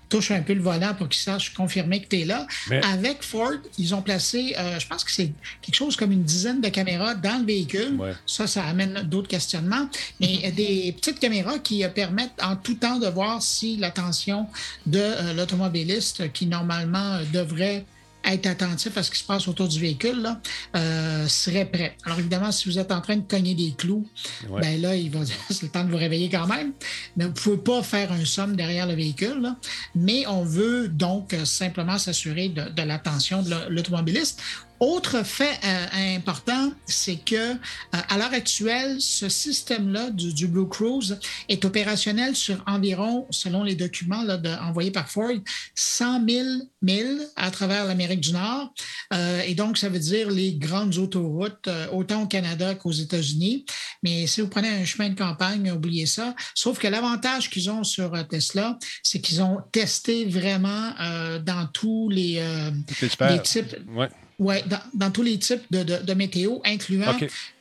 touches un peu le volant pour qu'il sache confirmer que tu es là. Avec Ford, ils ont placé, euh, je pense que c'est quelque chose comme une dizaine de caméras dans le véhicule. Ça, ça amène d'autres questionnements. Mais des *laughs* petites caméras qui permettent en tout temps de voir si l'attention de l'automobiliste qui normalement devrait être attentif à ce qui se passe autour du véhicule, là, euh, serait prêt. Alors évidemment, si vous êtes en train de cogner des clous, Ouais. ben là, il va *laughs* c'est le temps de vous réveiller quand même. Mais vous ne pouvez pas faire un somme derrière le véhicule. là. Mais on veut donc euh, simplement s'assurer de, de l'attention de l'au- l'automobiliste. Autre fait euh, important, c'est que euh, à l'heure actuelle, ce système-là du, du Blue Cruise est opérationnel sur environ, selon les documents là, de- envoyés par Ford, 100 000 milles à travers l'Amérique du Nord. Euh, et donc, ça veut dire les grandes autoroutes, autant au Canada qu'aux États-Unis. Mais si vous prenez un chemin de campagne, oubliez ça. Sauf que l'avantage qu'ils ont sur Tesla, c'est qu'ils ont testé vraiment dans tous les, types. Ouais. Ouais, dans, dans tous les types de, de- de météo, incluant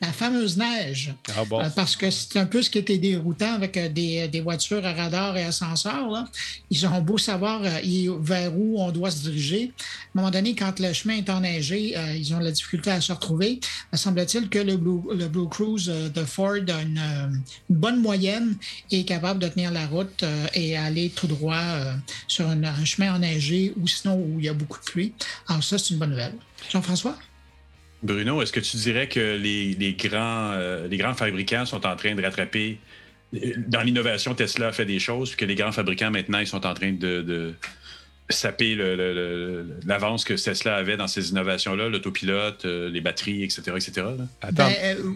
la fameuse neige. Ah bon? Euh, parce que c'est un peu ce qui était déroutant avec euh, des, des voitures à radar et ascenseur. Là. Ils ont beau savoir euh, vers où on doit se diriger. À un moment donné, quand le chemin est enneigé, euh, ils ont de la difficulté à se retrouver. Il semble-t-il que le Blue, le Blue Cruise euh, de Ford a une, euh, une bonne moyenne et est capable de tenir la route euh, et aller tout droit euh, sur un chemin enneigé ou sinon où il y a beaucoup de pluie. Alors ça, c'est une bonne nouvelle. Jean-François? Bruno, est-ce que tu dirais que les, grands, euh, les grands fabricants sont en train de rattraper euh, dans l'innovation, Tesla fait des choses, puis que les grands fabricants, maintenant, ils sont en train de saper l'avance que Tesla avait dans ces innovations-là, l'autopilote, euh, les batteries, etc., etc. là? Attends. Ben, euh,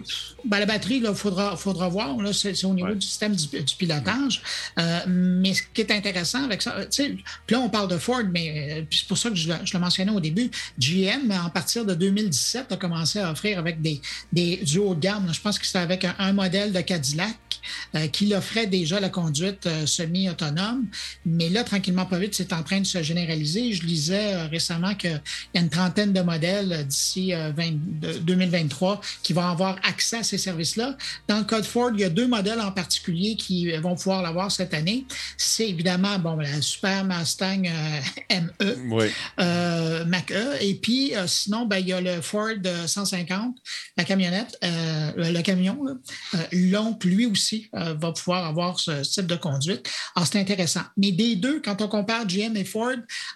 ben, la batterie, il faudra, faudra voir. Là, c'est, au niveau Ouais. du système du, du pilotage. Euh, mais ce qui est intéressant avec ça, tu sais, puis là, on parle de Ford, mais euh, c'est pour ça que je, le- je le mentionnais au début. GM, en partir de 2017, a commencé à offrir avec des, des, du haut de gamme. là. Je pense que c'était avec un, un modèle de Cadillac euh, qui offrait déjà la conduite euh, semi-autonome. Mais là, tranquillement, pas vite, c'est en train de se généraliser. Je lisais euh, récemment qu'il y a une trentaine de modèles euh, d'ici euh, 20 de- 2023 qui vont avoir accès à ces services-là. Dans le code Ford, il y a deux modèles en particulier qui vont pouvoir l'avoir cette année. C'est évidemment bon, la Super Mustang euh, ME, Oui. euh, Mach-E. Et puis, euh, sinon, ben, il y a le Ford euh, 150, la camionnette, euh, le camion. Euh, donc, lui aussi euh, va pouvoir avoir ce type de conduite. Alors, c'est intéressant. Mais des deux, quand on compare GM et Ford,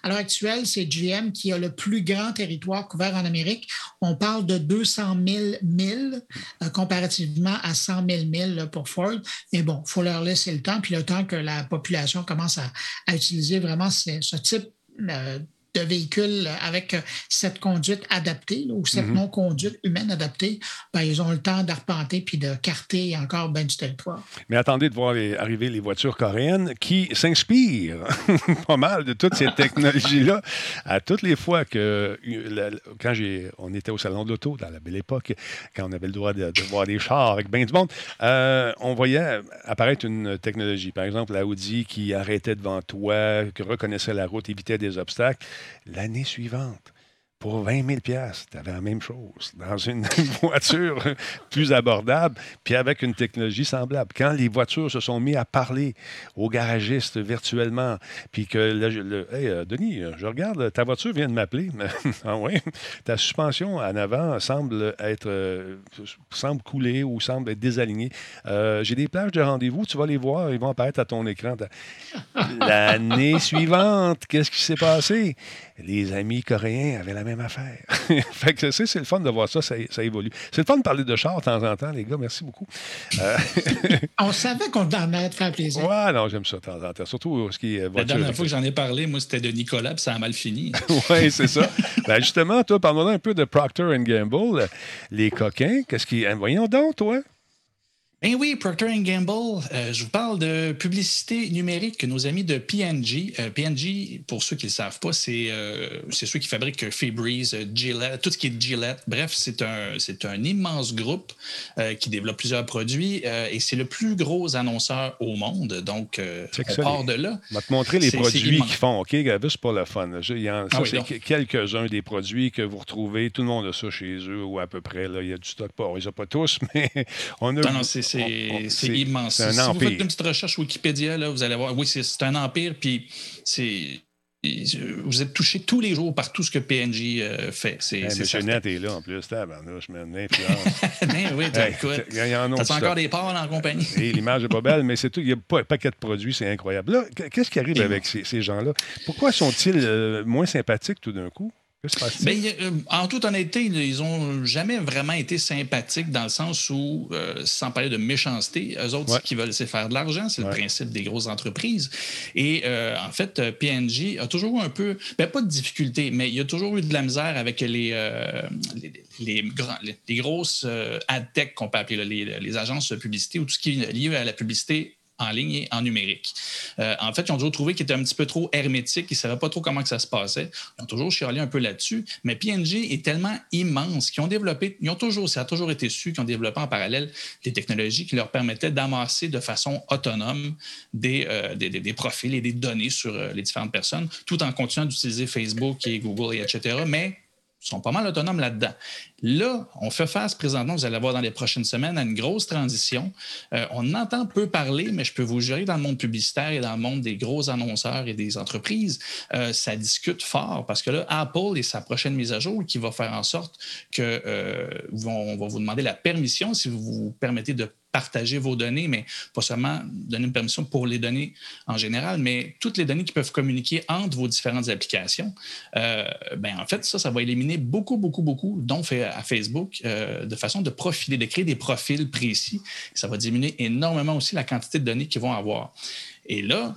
à l'heure actuelle, c'est GM qui a le plus grand territoire couvert en Amérique. On parle de 200 000 milles euh, comparativement à 100 000 milles là, pour Ford. Mais bon, il faut leur laisser le temps, puis le temps que la population commence à, utiliser vraiment ce, ce type euh, de véhicule avec euh, cette conduite adaptée là, ou cette Mhm. non-conduite humaine adaptée, ben, ils ont le temps d'arpenter puis de carter encore ben du territoire. Mais attendez de voir les- arriver les voitures coréennes qui s'inspirent *laughs* pas mal de toutes ces *laughs* technologies-là. À toutes les fois que, la- la- quand on était au salon de l'auto, dans la belle époque, quand on avait le droit de, de voir des chars avec bien du monde, euh, on voyait apparaître une technologie. Par exemple, la Audi qui arrêtait devant toi, qui reconnaissait la route, évitait des obstacles. L'année suivante, pour 20 000 tu avais la même chose dans une *laughs* voiture plus abordable, puis avec une technologie semblable. Quand les voitures se sont mis à parler aux garagistes virtuellement, puis que le, le- Hey, euh, Denis, euh, je regarde, ta voiture vient de m'appeler. *laughs* ah oui, ta suspension en avant semble être euh, semble couler ou semble être désalignée. Euh, J'ai des plages de rendez-vous, tu vas les voir, ils vont apparaître à ton écran. *laughs* L'année suivante, qu'est-ce qui s'est passé? Les amis coréens avaient la même affaire. *laughs* fait que c'est c'est le fun de voir ça, ça, ça évolue. C'est le fun de parler de char de temps en temps, les gars. Merci beaucoup. Euh, *laughs* On savait qu'on en te faire plaisir. ouais, non, j'aime ça de temps en temps. Surtout ce qui est La dernière fois que j'en ai parlé, moi, c'était de Nicolas, puis ça a mal fini. *laughs* oui, c'est ça. Ben, justement, toi, parle-moi un peu de Procter Gamble. Les coquins, qu'est-ce qui. Voyons donc, toi. Ben oui, Procter Gamble, euh, je vous parle de publicité numérique que nos amis de P&G. Euh, P&G, pour ceux qui ne le savent pas, c'est euh, ceux qui fabriquent Febreze, euh, Gillette, tout ce qui est Gillette. Bref, c'est un, un immense groupe euh, qui développe plusieurs produits et c'est le plus gros annonceur au monde. Donc, on ça, part les- de là. Je vais te montrer les produits qu'ils font. OK, c'est pour le fun. Je- il y en- ça, Ah oui, c'est quelques-uns des produits que vous retrouvez. Tout le monde a ça chez eux ou à peu près. Là. Il y a du stock. Pas, on les a pas tous, *laughs* mais on a. Non, non, c'est immense. C'est un si vous empire. faites une petite recherche Wikipédia, là, vous allez voir, oui, c'est un empire, puis c'est. Vous êtes touché tous les jours par tout ce que PNG euh, fait. C'est Hey, Monsieur. Net est là en plus. Tabarnouche, man, l'influence. *laughs* ben oui, Hey, écoute. il y en a encore des parts la compagnie? Et l'image n'est pas belle, mais c'est tout. Il y a pas un paquet de produits, c'est incroyable. Là, qu'est-ce qui arrive Et avec ces, ces gens-là? Pourquoi sont-ils euh, moins sympathiques tout d'un coup? Ben, euh, en toute honnêteté, ils n'ont jamais vraiment été sympathiques dans le sens où, euh, sans parler de méchanceté, eux autres, qui veulent, c'est faire de l'argent. C'est le principe des grosses entreprises. Et euh, en fait, PNG a toujours eu un peu, ben, pas de difficulté, mais il y a toujours eu de la misère avec les, les, les, grosses ad tech qu'on peut appeler, les, les agences de publicité ou tout ce qui est lié à la publicité en ligne et en numérique. Euh, en fait, ils ont toujours trouvé qu'il était un petit peu trop hermétique, ils ne savaient pas trop comment que ça se passait. Ils ont toujours chialé un peu là-dessus, mais PNG est tellement immense qu'ils ont développé, ils ont toujours, ça a toujours été su qu'ils ont développé en parallèle des technologies qui leur permettaient d'amasser de façon autonome des, euh, des, profils et des données sur euh, les différentes personnes, tout en continuant d'utiliser Facebook et Google, et etc. Mais sont pas mal autonomes là-dedans. Là, on fait face présentement, vous allez voir dans les prochaines semaines, à une grosse transition. Euh, on entend peu parler, mais je peux vous jurer, dans le monde publicitaire et dans le monde des gros annonceurs et des entreprises, euh, ça discute fort parce que là, Apple et sa prochaine mise à jour qui va faire en sorte que euh, vont, va vous demander la permission, si vous vous permettez de partager vos données, mais pas seulement donner une permission pour les données en général, mais toutes les données qui peuvent communiquer entre vos différentes applications. Ben, en fait, ça, ça va éliminer beaucoup, beaucoup, beaucoup, dont à Facebook, euh, de façon de profiler, de créer des profils précis. Ça va diminuer énormément aussi la quantité de données qu'ils vont avoir. Et là,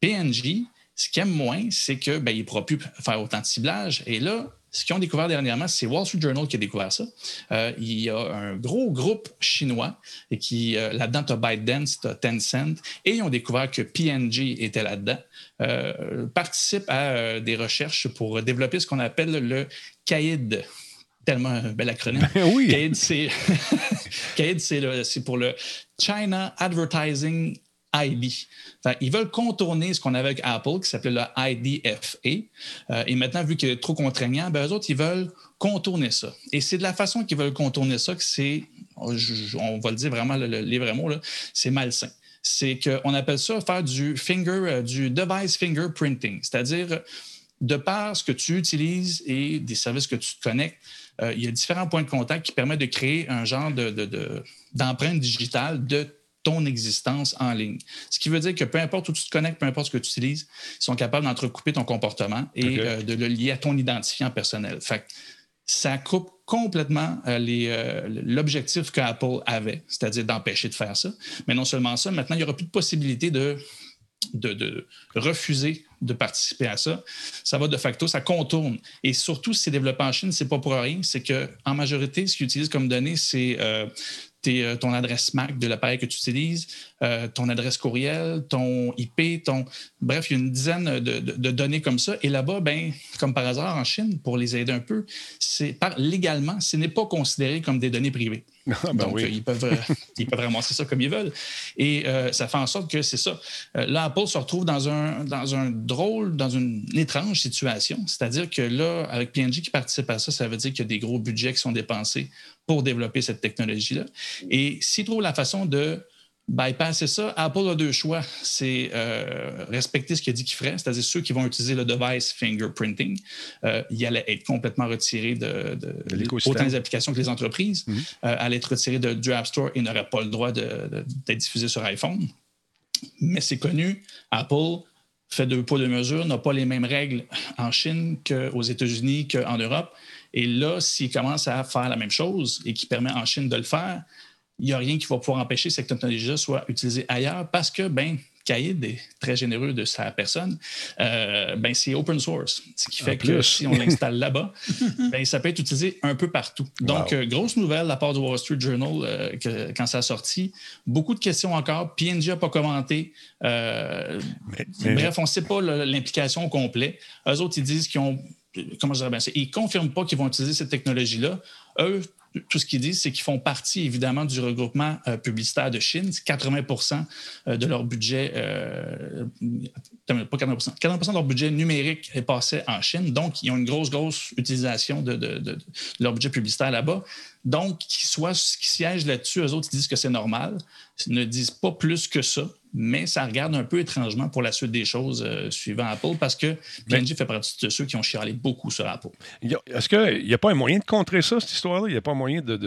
PNG, ce qu'ils aiment moins, c'est qu'ils ben, ne pourront plus faire autant de ciblage. Et là, ce qu'ils ont découvert dernièrement, c'est Wall Street Journal qui a découvert ça. Euh, il y a un gros groupe chinois et qui, euh, là-dedans, tu as ByteDance, tu as Tencent, et ils ont découvert que PNG était là-dedans. Participe à des recherches pour développer ce qu'on appelle le CAID, tellement un bel acronyme. Ben oui. CAID, *laughs* c'est pour le China Advertising ID. ils veulent contourner ce qu'on avait avec Apple, qui s'appelait le IDFA. Euh, et maintenant, vu qu'il est trop contraignant, ben, eux autres, ils veulent contourner ça. Et c'est de la façon qu'ils veulent contourner ça que c'est, on va le dire vraiment, les vrais mots, c'est malsain. C'est qu'on appelle ça faire du finger, euh, du device fingerprinting, c'est-à-dire de par ce que tu utilises et des services que tu te connectes, euh, il y a différents points de contact qui permettent de créer un genre d'empreinte de, digitale de ton existence en ligne. Ce qui veut dire que peu importe où tu te connectes, peu importe ce que tu utilises, ils sont capables d'entrecouper ton comportement et euh, de le lier à ton identifiant personnel. Fait ça coupe complètement euh, euh, l'objectif qu'Apple avait, c'est-à-dire d'empêcher de faire ça. Mais non seulement ça, maintenant, il n'y aura plus de possibilité de, de, refuser de participer à ça. Ça va de facto, ça contourne. Et surtout, si c'est développé en Chine, c'est pas pour rien. C'est qu'en majorité, ce qu'ils utilisent comme données, c'est euh, ton adresse MAC de l'appareil que tu utilises, euh, ton adresse courriel, ton IP, ton. Bref, il y a une dizaine de, données comme ça. Et là-bas, ben, comme par hasard en Chine, pour les aider un peu, c'est légalement, ce n'est pas considéré comme des données privées. *laughs* Ah, ben Donc, ils, peuvent, euh, ils peuvent ramasser ça comme ils veulent. Et ça fait en sorte que c'est ça. là, Apple se retrouve dans un, dans un drôle, dans une étrange situation. C'est-à-dire que là, avec PNG qui participe à ça, ça veut dire qu'il y a des gros budgets qui sont dépensés pour développer cette technologie-là. Et s'ils trouvent la façon de bypasser ça, Apple a deux choix. C'est euh, respecter ce qu'il a dit qu'il ferait, c'est-à-dire ceux qui vont utiliser le device fingerprinting, euh, il allait être complètement retiré de, de, autant les applications que les entreprises, mm allait être retiré de, du App Store et n'aurait pas le droit d'être diffusé sur iPhone. Mais c'est connu, Apple fait deux poids, deux mesures, n'a pas les mêmes règles en Chine qu'aux États-Unis, qu'en Europe. Et là, s'il commence à faire la même chose et qui permet en Chine de le faire, il n'y a rien qui va pouvoir empêcher cette technologie soit utilisée ailleurs parce que, ben, Caïd est très généreux de sa personne, euh, ben, c'est open source. Ce qui fait que si on l'installe là-bas, *laughs* ben, ça peut être utilisé un peu partout. Donc, euh, grosse nouvelle la part du Wall Street Journal euh, quand ça a sorti. Beaucoup de questions encore. PNG n'a pas commenté. Bref, on ne sait pas l'implication au complet. Eux autres, ils disent qu'ils ont comment je dirais bien Ils ne confirment pas qu'ils vont utiliser cette technologie-là. Eux, tout ce qu'ils disent, c'est qu'ils font partie, évidemment, du regroupement euh, publicitaire de Chine. 80 euh, de leur budget, euh, pas 80 40% de leur budget numérique est passé en Chine. Donc, ils ont une grosse, grosse utilisation de leur budget publicitaire là-bas. Donc, soient, qui siègent là-dessus, eux autres, ils disent que c'est normal. Ils ne disent pas plus que ça mais ça regarde un peu étrangement pour la suite des choses euh, suivant Apple parce que PNG fait partie de ceux qui ont chialé beaucoup sur Apple. Est-ce qu'il n'y a pas un moyen de contrer ça, cette histoire-là? Il n'y a pas un moyen de.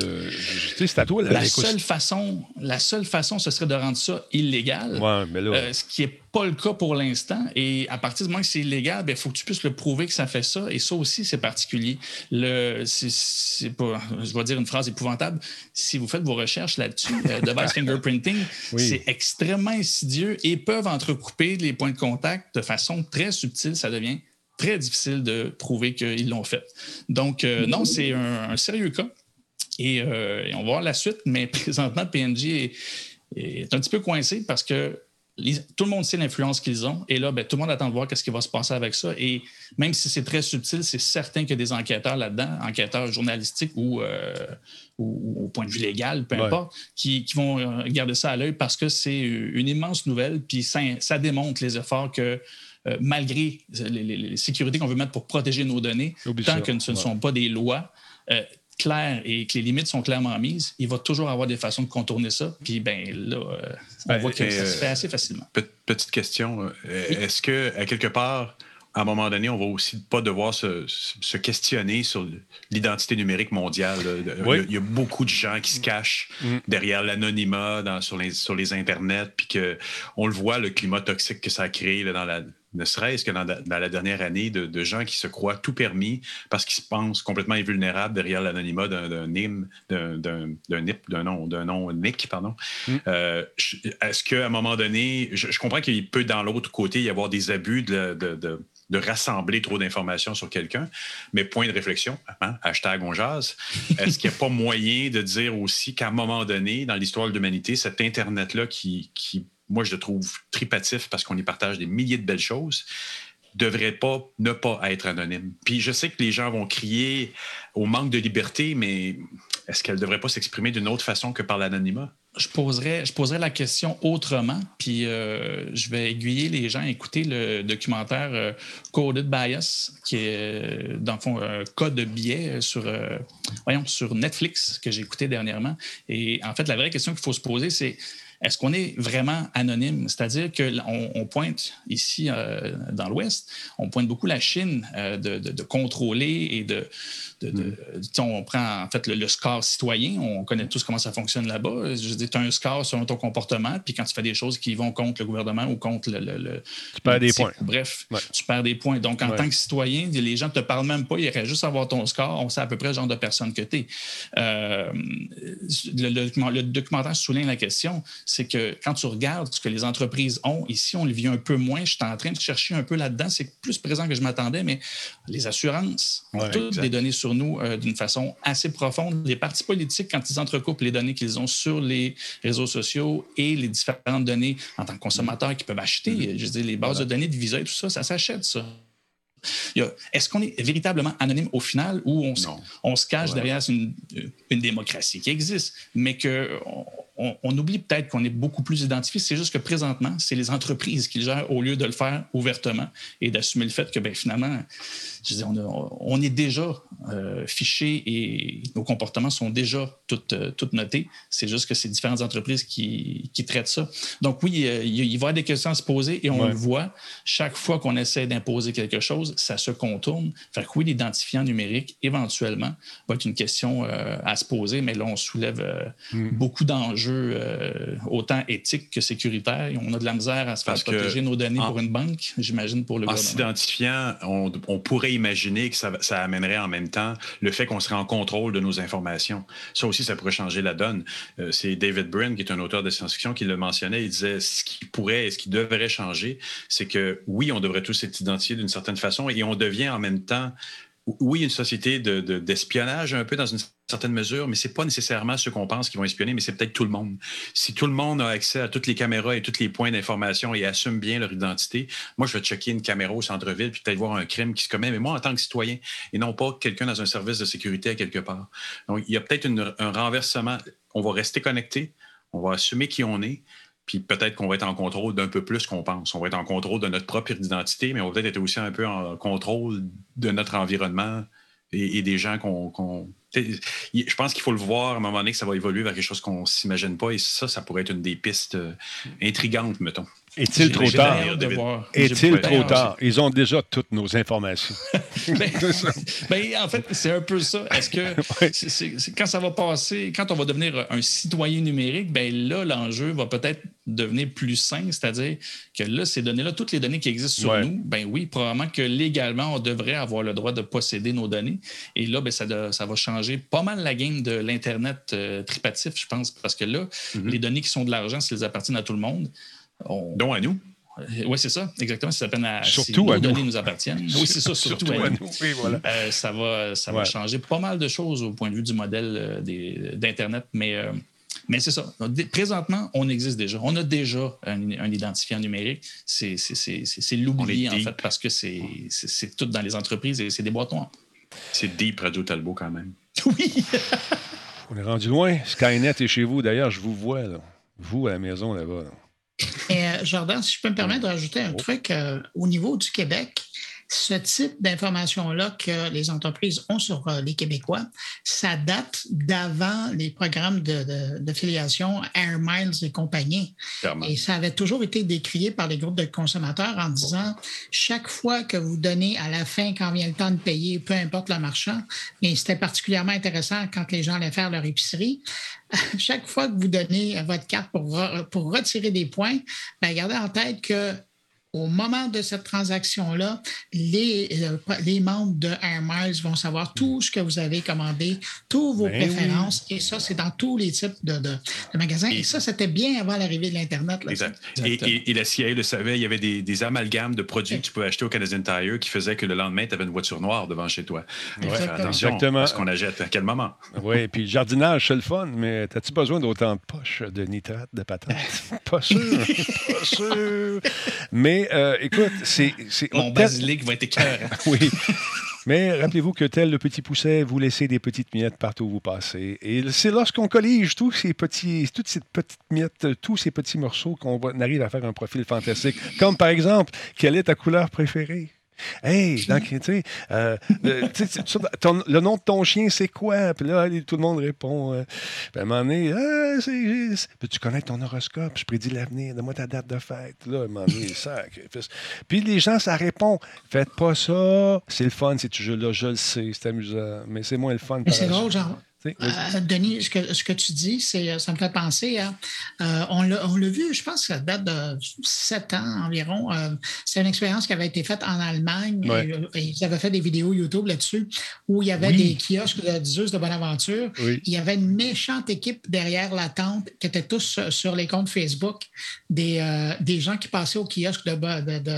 c'est à toi. La, seule façon, la seule façon, ce serait de rendre ça illégal. Ouais, mais là... Euh, ce qui est pas le cas pour l'instant. Et à partir du moment que c'est illégal, il ben, faut que tu puisses le prouver que ça fait ça. Et ça aussi, c'est particulier. Le, c'est, pas, je vais dire une phrase épouvantable. Si vous faites vos recherches là-dessus, euh, *laughs* device fingerprinting, c'est extrêmement insidieux et peuvent entrecouper les points de contact de façon très subtile. Ça devient très difficile de prouver qu'ils l'ont fait. Donc, euh, non, c'est un, sérieux cas. Euh, et, on va voir la suite, mais *laughs* présentement, PNG est, est un petit peu coincé parce que tout le monde sait l'influence qu'ils ont. Et là, ben, tout le monde attend de voir ce qui va se passer avec ça. Et même si c'est très subtil, c'est certain qu'il y a des enquêteurs là-dedans, enquêteurs journalistiques ou, euh, au point de vue légal, peu importe, qui, vont euh, garder ça à l'œil parce que c'est une immense nouvelle. Puis ça, démontre les efforts que, euh, malgré les, sécurités qu'on veut mettre pour protéger nos données, tant que ce ne sont pas des lois, clair et que les limites sont clairement mises, il va toujours avoir des façons de contourner ça. Puis, ben là, euh, on ben, voit que ça se fait assez facilement. Petite question. Euh, est-ce que, à quelque part, à un moment donné, on va aussi pas devoir se, questionner sur l'identité numérique mondiale. Il, y a, beaucoup de gens qui se cachent mm. derrière l'anonymat sur les, sur les internets, puis qu'on le voit, le climat toxique que ça a créé dans la, ne serait-ce que dans, la dernière année, de, gens qui se croient tout permis parce qu'ils se pensent complètement invulnérables derrière l'anonymat d'un NIM, d'un NIP, d'un nom, d'un nom NIC, pardon. Mm. Euh, est-ce qu'à un moment donné, je, comprends qu'il peut dans l'autre côté y avoir des abus de, de rassembler trop d'informations sur quelqu'un, mais point de réflexion, hein, hashtag on jase, est-ce qu'il n'y a pas *laughs* moyen de dire aussi qu'à un moment donné, dans l'histoire de l'humanité, cet Internet-là qui, qui moi, je le trouve tripatif parce qu'on y partage des milliers de belles choses, devrait pas ne pas être anonyme. Puis je sais que les gens vont crier au manque de liberté, mais est-ce qu'elle ne devrait pas s'exprimer d'une autre façon que par l'anonymat? Je poserais, je poserais la question autrement, puis euh, je vais aiguiller les gens à écouter le documentaire euh, Coded Bias, qui est, euh, dans le fond, un code de biais sur, voyons, sur Netflix que j'ai écouté dernièrement. Et en fait, la vraie question qu'il faut se poser, c'est est-ce qu'on est vraiment anonyme? C'est-à-dire qu'on on pointe ici euh, dans l'Ouest, on pointe beaucoup la Chine euh, de, contrôler et de, Mm. On prend en fait le, score citoyen, on connaît tous comment ça fonctionne là-bas. Je dis, tu as un score selon ton comportement, puis quand tu fais des choses qui vont contre le gouvernement ou contre le. tu perds des points. Bref, tu perds des points. Donc, en tant que citoyen, les gens ne te parlent même pas, ils iraient juste avoir ton score, on sait à peu près le genre de personne que tu es. Euh, le, documentaire souligne la question, c'est que quand tu regardes ce que les entreprises ont, ici, on le vit un peu moins. Je suis en train de chercher un peu là-dedans, c'est plus présent que je m'attendais, mais les assurances, toutes des données sur nous euh, d'une façon assez profonde. Les partis politiques, quand ils entrecoupent les données qu'ils ont sur les réseaux sociaux et les différentes données en tant que consommateurs qu'ils peuvent acheter, mm-hmm. je dire, les bases de données de visa et tout ça, ça s'achète, ça. Est-ce qu'on est véritablement anonyme au final ou on, on se cache derrière une, une, démocratie qui existe, mais qu'on on, oublie peut-être qu'on est beaucoup plus identifié. C'est juste que présentement, c'est les entreprises qui le gèrent au lieu de le faire ouvertement et d'assumer le fait que ben, finalement, je on, est déjà euh, fiché et nos comportements sont déjà toutes, euh, notés. C'est juste que c'est différentes entreprises qui, traitent ça. Donc oui, euh, il, va y avoir des questions à se poser et on le voit. Chaque fois qu'on essaie d'imposer quelque chose, ça se contourne. Fait que oui, l'identifiant numérique, éventuellement, va être une question à se poser, mais là, on soulève mm. beaucoup d'enjeux, autant éthiques que sécuritaires. on a de la misère à se faire protéger nos données pour une banque, j'imagine, pour le en s'identifiant, on, on pourrait imaginer que ça, amènerait en même temps le fait qu'on serait en contrôle de nos informations. Ça aussi, ça pourrait changer la donne. Euh, c'est David Brin, qui est un auteur de science-fiction, qui le mentionnait. Il disait ce qui pourrait et ce qui devrait changer, c'est que oui, on devrait tous être identifiés d'une certaine façon et on devient en même temps oui, une société d'espionnage un peu dans une certaine mesure, mais c'est pas nécessairement ceux qu'on pense qui vont espionner, mais c'est peut-être tout le monde. Si tout le monde a accès à toutes les caméras et tous les points d'information et assume bien leur identité, moi, je vais checker une caméra au centre-ville puis peut-être voir un crime qui se commet, mais moi, en tant que citoyen, et non pas quelqu'un dans un service de sécurité à quelque part. Donc, il y a peut-être un renversement. On va rester connecté, on va assumer qui on est, puis peut-être qu'on va être en contrôle d'un peu plus qu'on pense. On va être en contrôle de notre propre identité, mais on va peut-être être aussi un peu en contrôle de notre environnement et, des gens qu'on. je pense qu'il faut le voir à un moment donné que ça va évoluer vers quelque chose qu'on ne s'imagine pas. Et ça, ça pourrait être une des pistes euh, intrigantes, mettons. Est-il trop tard? Est-il trop tard? Ils ont déjà toutes nos informations. *laughs* Ben, ben, en fait, c'est un peu ça. Est-ce que *laughs* Ouais. c'est- c'est- c'est quand ça va passer, quand on va devenir un citoyen numérique, ben là, l'enjeu va peut-être devenir plus sain, c'est-à-dire que là, ces données-là, toutes les données qui existent sur Ouais. nous, ben oui, probablement que légalement, on devrait avoir le droit de posséder nos données. Et là, ben, ça, de- ça va changer pas mal la game de l'Internet euh, tripatif, je pense, parce que là, Mm-hmm. les données qui sont de l'argent, si elles appartiennent à tout le monde, on, Dont à nous. oui, c'est ça, exactement. Ça s'appelle à, Surtout nos à nous. données nous appartiennent. Oui, c'est ça, *laughs* surtout, à nous. Oui, voilà. Euh, ça va, ça va changer pas mal de choses au point de vue du modèle euh, d'Internet, mais, euh, mais c'est ça. Présentement, on existe déjà. On a déjà un, un identifiant numérique. C'est l'oublier, en fait, parce que c'est tout dans les entreprises et c'est des boîtes noires. C'est deep Radio Talbot quand même. *laughs* Oui! On est rendu loin. Skynet est chez vous. D'ailleurs, je vous vois, là. Vous, à la maison, là-bas. là. Et euh, Jordan, si je peux me permettre de rajouter un truc, euh, au niveau du Québec, ce type d'information-là que les entreprises ont sur euh, les Québécois, ça date d'avant les programmes de, de- de filiation Air Miles et compagnie. Clairement. Et ça avait toujours été décrié par les groupes de consommateurs en disant chaque fois que vous donnez à la fin, quand vient le temps de payer, peu importe le marchand, mais c'était particulièrement intéressant quand les gens allaient faire leur épicerie. *laughs* chaque fois que vous donnez votre carte pour, pour retirer des points, ben, gardez en tête que au moment de cette transaction-là, les, euh, les membres de Air Miles vont savoir tout ce que vous avez commandé, toutes vos Ben préférences. Et ça, c'est dans tous les types de, de- de magasins. Et, Et- ça, c'était bien avant l'arrivée de l'Internet. Exact. Et, Exactement. et- et la CIA le savait, il y avait des, des amalgames de produits que tu pouvais acheter au Canadian Tire qui faisaient que le lendemain, tu avais une voiture noire devant chez toi. Exactement. attention Exactement. à ce qu'on achète, à quel moment? Oui, puis le jardinage, c'est le fun, mais as-tu besoin d'autant de poches de nitrate de patates? *laughs* Pas sûr. pas sûr. Mais euh, écoute, c'est. Mon basilic va être écœurant. *laughs* Oui. Mais rappelez-vous que tel le petit pousset, vous laissez des petites miettes partout où vous passez. Et c'est lorsqu'on collige tous ces petits, toutes ces petites miettes, tous ces petits morceaux qu'on arrive à faire un profil fantastique. Comme par exemple, quelle est ta couleur préférée? Hey, donc, tu sais, euh, le, tu tu- nom de ton chien, c'est quoi? Puis là, tout le monde répond. euh, puis à un moment donné, ah, c'est- c'est- peux-tu connaître ton horoscope? Je prédis l'avenir. Donne-moi ta date de fête. Là, à un moment donné, *laughs* sacrifice. Puis les gens, ça répond. Faites pas ça. C'est le fun, ces jeux-là. Je le sais, c'est amusant. Mais c'est moins le fun. Mais c'est drôle, genre. Euh, Denis, ce que, ce que tu dis, c'est, ça me fait penser à. euh, on l'a on l'a vu, je pense que ça date de sept ans environ. Euh, c'est une expérience qui avait été faite en Allemagne. Ouais. Et, euh, et ils avaient fait des vidéos YouTube là-dessus où il y avait Oui. des kiosques de Zeus de Bonaventure. Oui. Il y avait une méchante équipe derrière la tente qui étaient tous sur- les comptes Facebook des, euh, des gens qui passaient au kiosque de, de, de,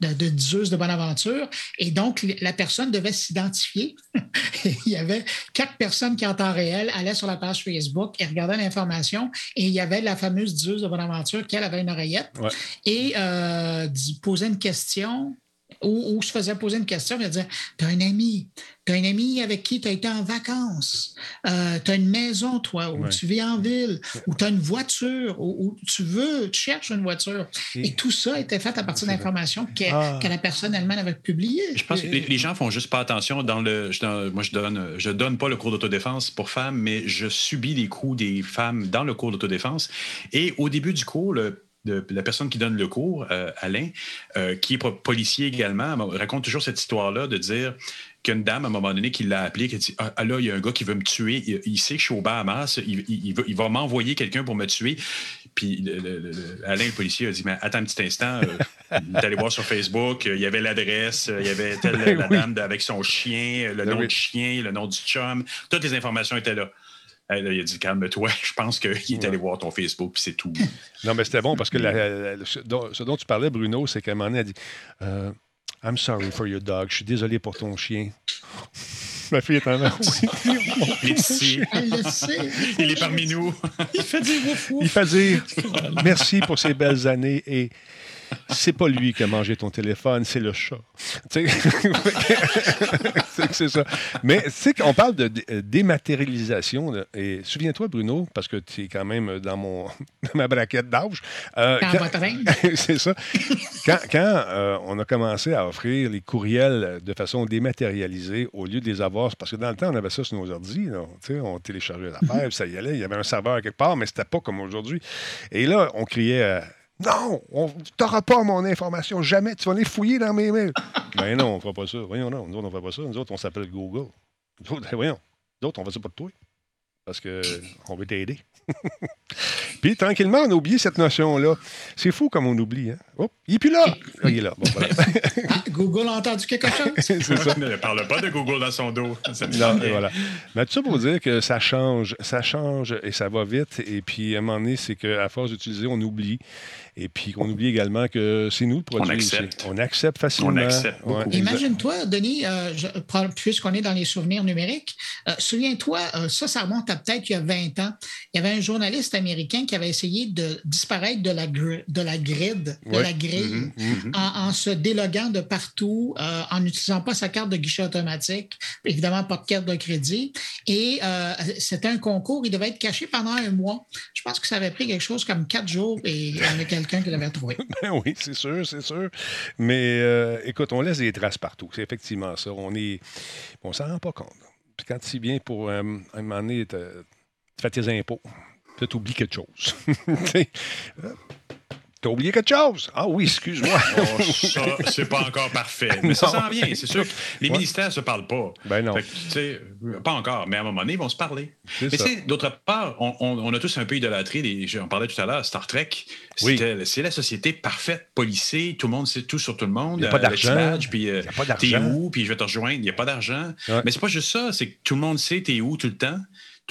de, de de Bonaventure. Et donc, la personne devait s'identifier. *laughs* Il y avait quatre personnes qui, en temps réel, allaient sur la page Facebook et regardaient l'information. Et il y avait la fameuse Zeus de Bonaventure qui, elle, avait une oreillette Ouais. et euh, posait une question ou, ou se faisait poser une question, elle disait Tu as un ami, tu as un ami avec qui tu as été en vacances, euh, tu as une maison, toi, ou Ouais. tu vis en ville, ou tu as une voiture, ou, tu veux, tu cherches une voiture. Et- Et, tout ça était fait à partir d'informations que, Ah. que la personne elle-même avait publiées. Je pense que les, les gens font juste pas attention dans le. je- dans- moi, je donne, je donne pas le cours d'autodéfense pour femmes, mais je subis les coups des femmes dans le cours d'autodéfense. Et au début du cours, le- de- la personne qui donne le cours, euh, Alain, euh, qui est po- policier également, me raconte toujours cette histoire-là de dire qu'une dame, à un moment donné, qui l'a appelé, qui a dit Ah là, il y a un gars qui veut me tuer, il, il sait que je suis au Bahamas, il, il- il va, m'envoyer quelqu'un pour me tuer. Puis le- le- le- Alain, le policier, a dit Mais attends un petit instant, euh, il est allé voir sur Facebook, il y avait l'adresse, il y avait telle Ben *laughs* la oui. dame avec son chien, le Ben nom oui. du chien, le nom du chum, toutes les informations étaient là. Là, il a dit calme-toi, *laughs* je pense qu'il est allé voir ton Facebook, puis c'est tout. *laughs* Non, mais c'était bon parce que la- la- la- ce, dont, ce dont tu parlais, Bruno, c'est qu'à un moment donné, elle dit euh, I'm sorry for your dog. Je suis désolé pour ton chien. *laughs* Ma fille est en. Il est ici, Elle le sait. il est parmi nous. Il fait dire. Il fait dire merci pour ces belles années et c'est pas lui qui a mangé ton téléphone, c'est le chat. *laughs* C'est c'est ça. Mais tu sais qu'on parle de euh, dématérialisation. et souviens-toi, Bruno, parce que tu es quand même dans, mon, *laughs* dans ma braquette d'âge. euh, *laughs* c'est ça. Quand, quand, euh, on a commencé à offrir les courriels de façon dématérialisée au lieu de les avoir, parce que dans le temps, on avait ça sur nos ordi, on téléchargeait l'affaire, ça y allait, il y avait un serveur quelque part, mais c'était pas comme aujourd'hui. Et là, on criait à Non, tu n'auras pas mon information, jamais. Tu vas les fouiller dans mes mails. *laughs* ben non, on ne fera pas ça. Voyons, non, nous autres, on ne fait pas ça. Nous autres, on s'appelle Google. Autres, voyons, nous autres, on ne fait ça pas de toi? Parce qu'on veut t'aider. *laughs* Puis tranquillement, on a oublié cette notion-là. C'est fou comme on oublie. Hein? Oh, il est plus là. Ah, il est là. Bon, voilà. *laughs* ah, Google a entendu quelque chose? c'est ça. ne parle pas de Google dans son dos. *laughs* Non, voilà. Mais tout ça pour dire que ça change. Ça change et ça va vite. Et puis, à un moment donné, c'est qu'à force d'utiliser, on oublie. Et puis qu'on oublie également que c'est nous le produit. On accepte. On accepte facilement. On accepte. Imagine-toi, Denis, euh, puisqu'on est dans les souvenirs numériques, euh, souviens-toi, euh, ça, ça remonte à peut-être il y a 20 ans. Il y avait un journaliste américain qui avait essayé de disparaître de la, de la grid, la grille, mm-hmm, mm-hmm. En, se déloguant de partout, en n'utilisant pas sa carte de guichet automatique, évidemment pas de carte de crédit. Et c'était un concours, il devait être caché pendant un mois. Je pense que ça avait pris quelque chose comme quatre jours et avec quelqu'un qui l'avait trouvé. *laughs* ben oui, c'est sûr, c'est sûr. Mais euh, écoute, on laisse des traces partout. C'est effectivement ça. On est. On s'en rend pas compte. Puis quand tu viens pour euh, un moment donné, tu fais tes impôts. Tu oublies quelque chose. *laughs* T'as oublié quelque chose? Ah oui, excuse-moi. *laughs* oh, ça, c'est pas encore parfait. Mais ça s'en vient, c'est sûr. Les ministères ne se parlent pas. Ben non. pas encore, mais à un moment donné, ils vont se parler. Mais d'autre part, on, on, a tous un peu idolâtré, les, j'en parlais tout à l'heure, Star Trek. C'est la société parfaite, policée, tout le monde sait tout sur tout le monde. Il n'y a pas euh, d'argent. Puis euh, t'es où, puis je vais te rejoindre. Il n'y a pas d'argent. Mais c'est pas juste ça, c'est que tout le monde sait t'es où tout le temps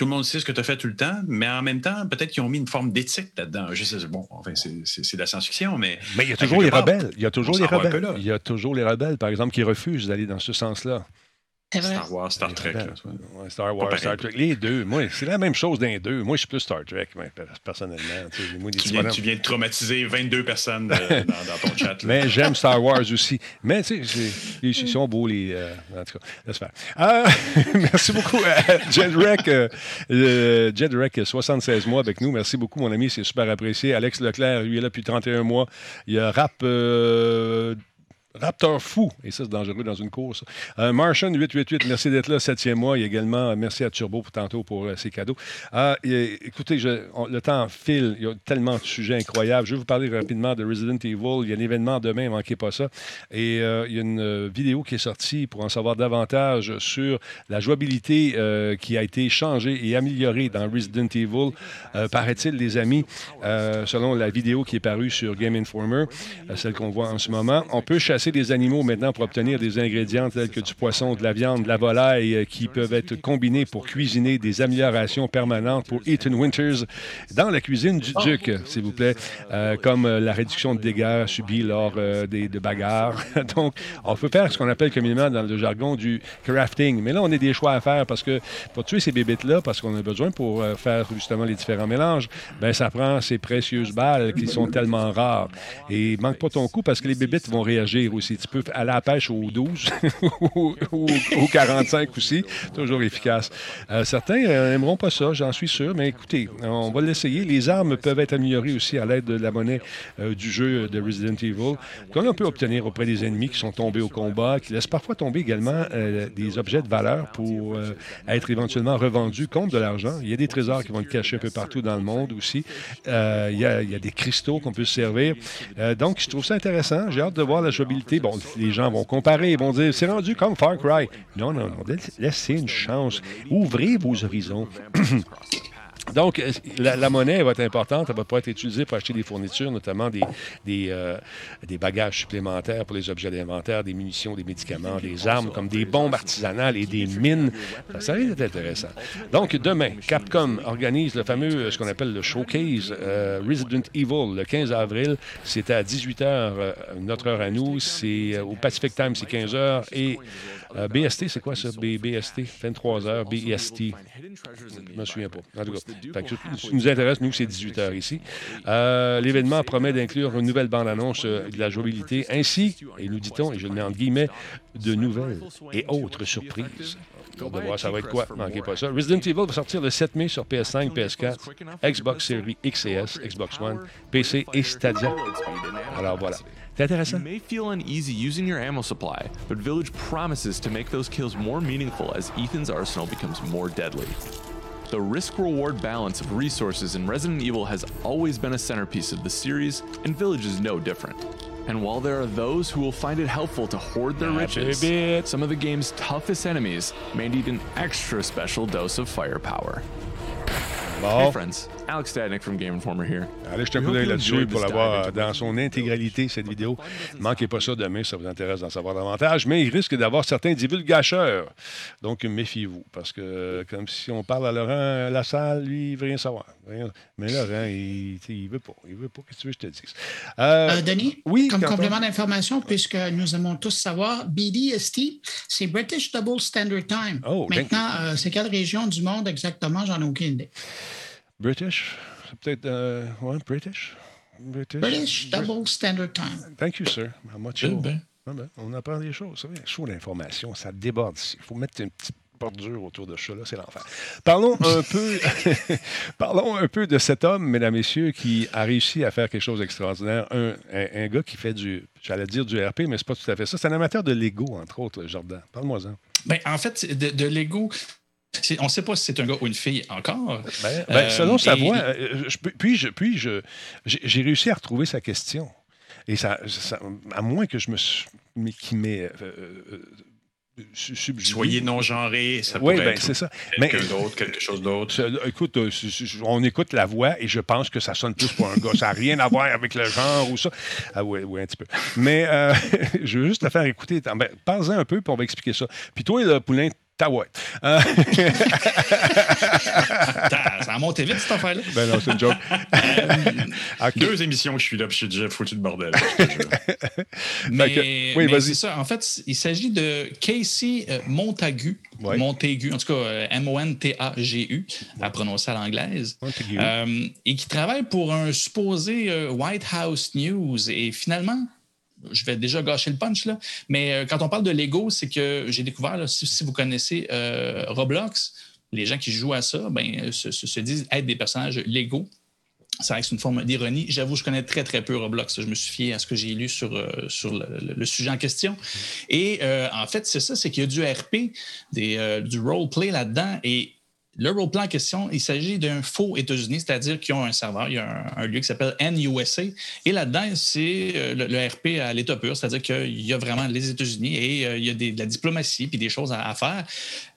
tout le monde sait ce que tu as fait tout le temps, mais en même temps, peut-être qu'ils ont mis une forme d'éthique là-dedans. Je sais, bon, enfin, c'est de la science-fiction, mais. Mais il y a toujours les rebelles. Il y a toujours les rebelles. Il y a toujours les rebelles, par exemple, qui refusent d'aller dans ce sens-là. Star Wars, Star Trek. Star Wars, Star Trek. Les deux. Moi, c'est la même chose d'un deux. Moi, je suis plus Star Trek, personnellement. tu, viens, tu, viens, de traumatiser 22 personnes euh, *laughs* dans, ton chat. Mais j'aime Star Wars aussi. Mais, tu sais, ils sont beaux, les. Euh, en tout cas, laisse faire. Euh, *laughs* merci beaucoup, Jedrek. Jedrek, 76 mois avec nous. Merci beaucoup, mon ami. C'est super apprécié. Alex Leclerc, lui, est là depuis 31 mois. Il y a Rap. Raptor fou, et ça c'est dangereux dans une course. Euh, Martian 888, merci d'être là, septième mois. Et également, euh, merci à Turbo pour tantôt pour ses cadeaux. Euh, écoutez, le temps file, il y a tellement de sujets incroyables. Je vais vous parler rapidement de Resident Evil. Il y a un événement demain, ne manquez pas ça. Et il y a une vidéo qui est sortie pour en savoir davantage sur la jouabilité qui a été changée et améliorée dans Resident Evil, paraît-il, les amis, selon la vidéo qui est parue sur Game Informer, celle qu'on voit en ce moment. On peut chasser des animaux maintenant pour obtenir des ingrédients tels que du poisson, de la viande, de la volaille euh, qui peuvent être combinés pour cuisiner des améliorations permanentes pour Ethan Winters dans la cuisine du Duc, s'il vous plaît, euh, comme euh, la réduction de dégâts subis lors des, de bagarres. *laughs* Donc, on peut faire ce qu'on appelle communément dans le jargon du crafting. Mais là, on a des choix à faire parce que pour tuer ces bébites-là, parce qu'on a besoin pour faire justement les différents mélanges, ben ça prend ces précieuses balles qui sont tellement rares. Et manque pas ton coup parce que les bébites vont réagir aussi. Tu peux aller à la pêche au 12 *laughs* ou au 45 aussi. Toujours efficace. Euh, certains n'aimeront pas ça, j'en suis sûr, mais écoutez, on va l'essayer. Les armes peuvent être améliorées aussi à l'aide de la monnaie euh, du jeu de Resident Evil, qu'on peut obtenir auprès des ennemis qui sont tombés au combat, qui laissent parfois tomber également euh, des objets de valeur pour être éventuellement revendus contre de l'argent. Il y a des trésors qui vont être cachés un peu partout dans le monde aussi. il, y a, des cristaux qu'on peut se servir. donc, je trouve ça intéressant. J'ai hâte de voir la jouabilité Bon, les gens vont comparer, vont dire c'est rendu comme Far Cry. Non, non, non. Laissez une chance. Ouvrez vos horizons. *clears throat* Donc, euh, la, monnaie va être importante. Elle va pouvoir être utilisée pour acheter des fournitures, notamment des, des, euh, des bagages supplémentaires pour les objets d'inventaire, des munitions, des médicaments, des armes, comme des bombes artisanales et des mines. Ça va être intéressant. Donc, demain, Capcom organise le fameux, euh, ce qu'on appelle le showcase Resident Evil, le 15 avril. C'est à 18h, notre heure à nous. C'est au Pacific Time, c'est 15h. Et euh, BST, c'est quoi ça? BST, 23 h BST. Je me souviens pas. En tout cas, ce qui nous intéresse, nous, c'est 18 h ici. Euh, l'événement promet d'inclure une nouvelle bande-annonce euh, de la jouabilité, ainsi, et nous dit-on, et je le mets en guillemets, de nouvelles et autres surprises. On va voir ça va être quoi? Manquez pas ça. Resident Evil va sortir le 7 mai sur PS5, PS4, Xbox Series X et S, Xbox One, PC et Stadia. Alors voilà. C'est intéressant. You may feel uneasy using your ammo supply, but Village promises to make those kills more meaningful as Ethan's arsenal becomes more deadly. The risk reward balance of resources in Resident Evil has always been a centerpiece of the series, and Village is no different. And while there are those who will find it helpful to hoard their riches, baby. some of the game's toughest enemies may need an extra special dose of firepower. Hey friends, Alex Stadnick from Game Informer here. allez un We coup d'œil là-dessus pour l'avoir dans son intégralité, cette vidéo. Manquez pas ça demain, ça vous intéresse d'en savoir davantage. Mais il risque d'avoir certains divulgateurs. Donc, méfiez-vous. Parce que, comme si on parle à Laurent Lassalle, lui, il veut rien savoir. Mais Laurent, il, il veut pas. Il veut pas. Qu'est-ce que tu veux que je te dise? Euh, Euh, Denis, oui, comme complément d'information, puisque nous aimons tous savoir, BDST, c'est British Double Standard Time. Oh, thank Maintenant, euh, c'est quelle région du monde exactement? J'en ai aucune idée. British? C'est peut-être. Euh, ouais, British? British? British Double Standard Time. Thank you, sir. How much Eh ben. Ah ben, on apprend des choses. C'est chaud d'information, ça déborde ici. Il faut mettre une petite bordure autour de ça, là, c'est l'enfer. Parlons un *laughs* peu, *laughs* parlons un peu de cet homme, mesdames, messieurs, qui a réussi à faire quelque chose d'extraordinaire. Un, un- un gars qui fait du, j'allais dire du RP, mais c'est pas tout à fait ça. C'est un amateur de Lego, entre autres, Jordan. Parle-moi-en. Ben, en fait, de, de Lego, on ne sait pas si c'est un gars ou une fille encore. Ben, ben, Euh, selon sa et- voix, euh, je puis, je, puis je, j'ai réussi à retrouver sa question. Et ça, ça- à moins que je me mais qui m'ait euh, euh. Soyez non-genré, ça Oui, pourrait ben, être c'est ça. Mais quelqu'un d'autre, quelque chose d'autre. écoute, euh, on écoute la voix et je pense que ça sonne plus pour un gars. Ça n'a rien à voir avec le genre ou ça. Ah oui, oui, un petit peu. Mais euh, *laughs* je veux juste te faire écouter. Ben, Parle-en un peu, puis on va expliquer ça. Puis toi, le poulain, ouais. Euh, *laughs* Ça a monté vite, cette affaire-là. ben non, c'est une joke. OK. Deux émissions que je suis là, puis je suis déjà foutu de bordel. *laughs* Mais, que- oui, mais vas-y. c'est ça. En fait, il s'agit de Casey euh, Montagu. Ouais. Montagu, en tout cas, euh, M-O-N-T-A-G-U, à prononcer à l'anglaise. Euh, et qui travaille pour un supposé euh, White House News. Et finalement, je vais déjà gâcher le punch, là, mais euh, quand on parle de Lego, c'est que j'ai découvert, si, vous connaissez euh, Roblox, les gens qui jouent à ça ben, se, se- se disent être des personnages Lego. Ça reste une forme d'ironie. J'avoue, je connais très, très peu Roblox. Je me suis fié à ce que j'ai lu sur, euh, sur le, sujet en question. Et en fait, c'est ça, c'est qu'il y a du RP, du roleplay là-dedans. Et le roleplay en question, il s'agit d'un faux États-Unis, c'est-à-dire qu'ils ont un serveur, il y a un, lieu qui s'appelle NUSA. Et là-dedans, c'est euh, le, RP à l'état pur, c'est-à-dire qu'il y a vraiment les États-Unis et euh, il y a de la diplomatie puis des choses à, faire.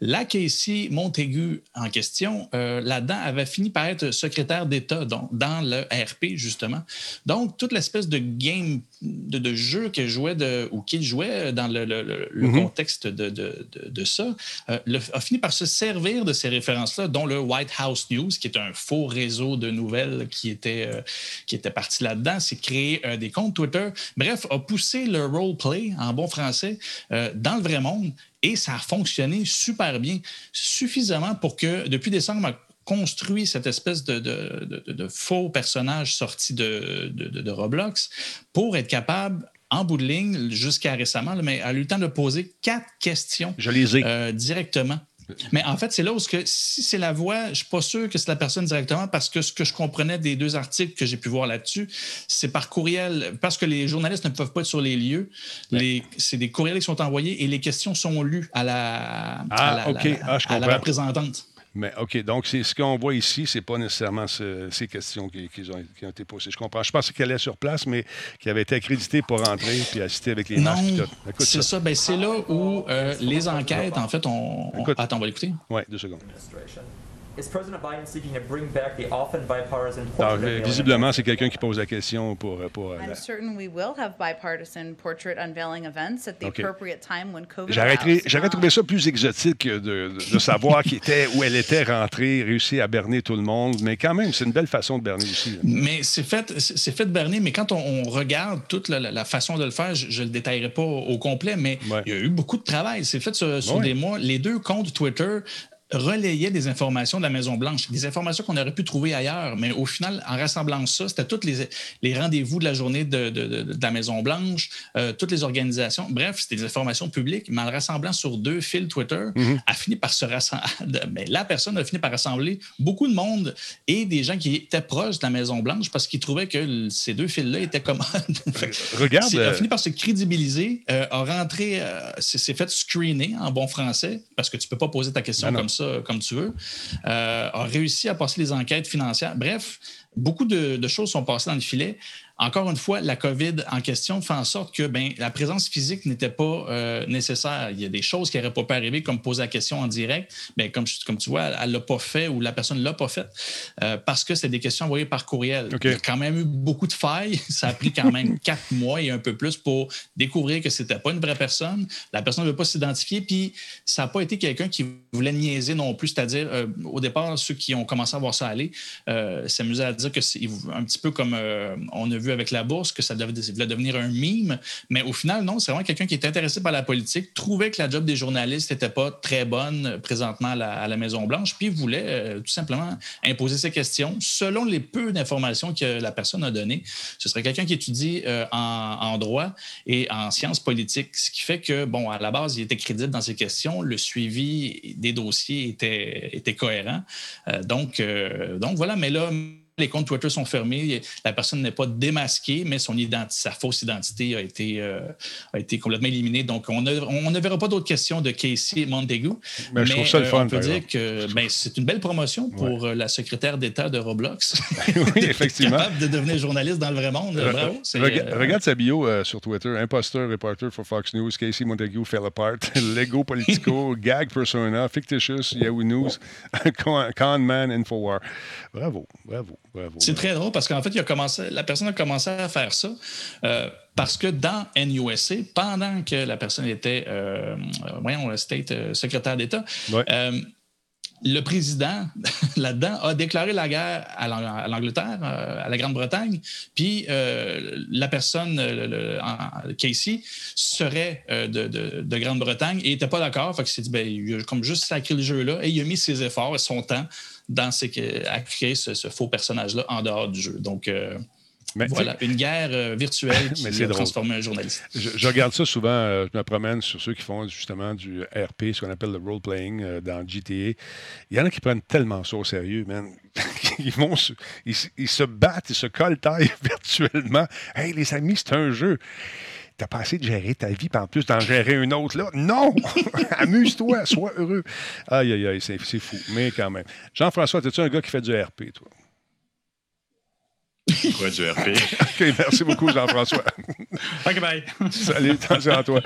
La Casey Montaigu en question, euh, là-dedans, avait fini par être secrétaire d'État dans le RP, justement. Donc, toute l'espèce de game, de, de jeu qu'elle jouait de, ou qu'il jouait dans le, le- le- le Mhm. contexte de, ça, euh, le- a fini par se servir de ces références-là, dont le White House News, qui est un faux réseau de nouvelles qui était, euh, qui était parti là-dedans. C'est créer euh, des comptes Twitter. Bref, a poussé le roleplay, en bon français, euh, dans le vrai monde. Et ça a fonctionné super bien, suffisamment pour que, depuis décembre, construit cette espèce de, de- de- faux personnage sorti de, Roblox pour être capable, en bout de ligne, jusqu'à récemment, mais a eu le temps de poser quatre questions Je les ai. euh, directement. Mais en fait, c'est là où que, si c'est la voix, je ne suis pas sûr que c'est la personne directement parce que ce que je comprenais des deux articles que j'ai pu voir là-dessus, c'est par courriel, parce que les journalistes ne peuvent pas être sur les lieux. Les- C'est des courriels qui sont envoyés et les questions sont lues à la, Ah, à la, Ah, je à la comprends. représentante. Mais OK, donc c'est ce qu'on voit ici, c'est pas nécessairement ce- ces questions qui, qui ont, qui ont été posées. Je comprends. Je pensais qu'elle est sur place, mais qui avait été accréditée pour rentrer puis assister avec les. Écoute c'est ça. ça. Ben, c'est là où euh, les enquêtes, en fait, on. Attends, on va l'écouter. Ouais, deux secondes. Administration. Is President Biden seeking to bring back the often bipartisan Donc, portrait euh, unveiling visiblement, c'est quelqu'un qui pose la question pour. pour euh, I'm la- certain we will have bipartisan portrait unveiling events at the Okay. appropriate time when COVID J'aurais trouvé ça plus exotique de, de- de savoir qui était, où elle était rentrée, réussi à berner tout le monde. Mais quand même, c'est une belle façon de berner aussi. là. Mais c'est fait, c'est c'est fait de Bernier, mais quand on, on regarde toute la, façon de le faire, je ne le détaillerai pas au, au complet, mais Ouais. il y a eu beaucoup de travail. C'est fait sur, sur Ouais. des mois. Les deux comptes Twitter relayaient des informations de la Maison-Blanche, des informations qu'on aurait pu trouver ailleurs, mais au final, en rassemblant ça, c'était tous les, les rendez-vous de la journée de, de- de- de la Maison-Blanche, euh, toutes les organisations. Bref, c'était des informations publiques, mais en le rassemblant sur deux fils Twitter, a fini par se rassembler. Mais *laughs* la personne a fini par rassembler beaucoup de monde et des gens qui étaient proches de la Maison-Blanche parce qu'ils trouvaient que ces deux fils-là étaient *laughs* que Regarde, a euh, fini par se crédibiliser, euh, a rentré, euh, c'est c'est fait screener en bon français parce que tu peux pas poser ta question Ben non. comme ça comme tu veux, euh, a réussi à passer les enquêtes financières. Bref, beaucoup de, choses sont passées dans le filet. Encore une fois, la COVID en question fait en sorte que ben, la présence physique n'était pas euh, nécessaire. Il y a des choses qui n'auraient pas pu arriver, comme poser la question en direct. Ben, comme, comme tu vois, elle ne l'a pas fait ou la personne ne l'a pas fait euh, parce que c'est des questions envoyées par courriel. Okay. Il y a quand même eu beaucoup de failles. *laughs* Ça a pris quand même quatre mois et un peu plus pour découvrir que ce n'était pas une vraie personne. La personne ne veut pas s'identifier. Puis ça n'a pas été quelqu'un qui voulait niaiser non plus. C'est-à-dire, euh, au départ, ceux qui ont commencé à voir ça aller s'amusaient à dire que c'est un petit peu comme on a vu avec la bourse, que ça devait, devenir un mime. Mais au final, non, c'est vraiment quelqu'un qui est intéressé par la politique, trouvait que la job des journalistes n'était pas très bonne présentement à la, Maison-Blanche, puis voulait euh, tout simplement imposer ses questions selon les peu d'informations que la personne a données. Ce serait quelqu'un qui étudie euh, en, droit et en sciences politiques, ce qui fait que, bon, à la base, il était crédible dans ses questions, le suivi des dossiers était, était cohérent. Euh, donc, donc, voilà, mais là, les comptes Twitter sont fermés, la personne n'est pas démasquée, mais son identité, sa fausse identité a été, euh, a été complètement éliminée. Donc, on, a, on ne verra pas d'autres questions de Casey Montaigu. Mais, mais je trouve ça le euh, fun. On peut dire que ben, c'est une belle promotion pour ouais. la secrétaire d'État de Roblox. *laughs* *laughs* oui, effectivement. capable de devenir journaliste dans le vrai monde. Bravo. Rega euh... Regarde sa bio euh, sur Twitter. Imposteur, reporter for Fox News, Casey Montague fell apart, *laughs* Lego Politico, Gag Persona, Fictitious, Yahoo News, Con, Con Man, Infowar. Bravo, bravo. C'est très drôle parce qu'en fait, il a commencé, la personne a commencé à faire ça euh, parce que dans NUSA, pendant que la personne était, euh, voyons, le state euh, secrétaire d'État, ouais. le président, *laughs* là-dedans, a déclaré la guerre à l'Angleterre, à la Grande-Bretagne, puis la personne, le, le, Casey, serait de, de, de Grande-Bretagne et n'était pas d'accord. Fait que s'est dit, ben, il a comme juste sacré le jeu-là et il a mis ses efforts et son temps dans ces, à créer ce, ce faux personnage-là en dehors du jeu. Donc, euh, mais voilà, une guerre euh, virtuelle *laughs* qui a transformé un journaliste. Je, je, regarde ça souvent, euh, je me promène sur ceux qui font justement du RP, ce qu'on appelle le role-playing euh, dans GTA. Il y en a qui prennent tellement ça au sérieux, man. *laughs* ils, vont se, ils, ils, se battent, ils se collent taille *laughs* virtuellement. Hey, les amis, c'est un jeu. T'as pas assez de gérer ta vie, puis en plus d'en gérer une autre, là. Non! *laughs* Amuse-toi, sois heureux. Aïe, aïe, aïe, c'est fou, mais quand même. Jean-François, es-tu un gars qui fait du RP, toi? Quoi, du RP? *laughs* OK, merci beaucoup, Jean-François. *laughs* OK, bye. Salut, attention à toi.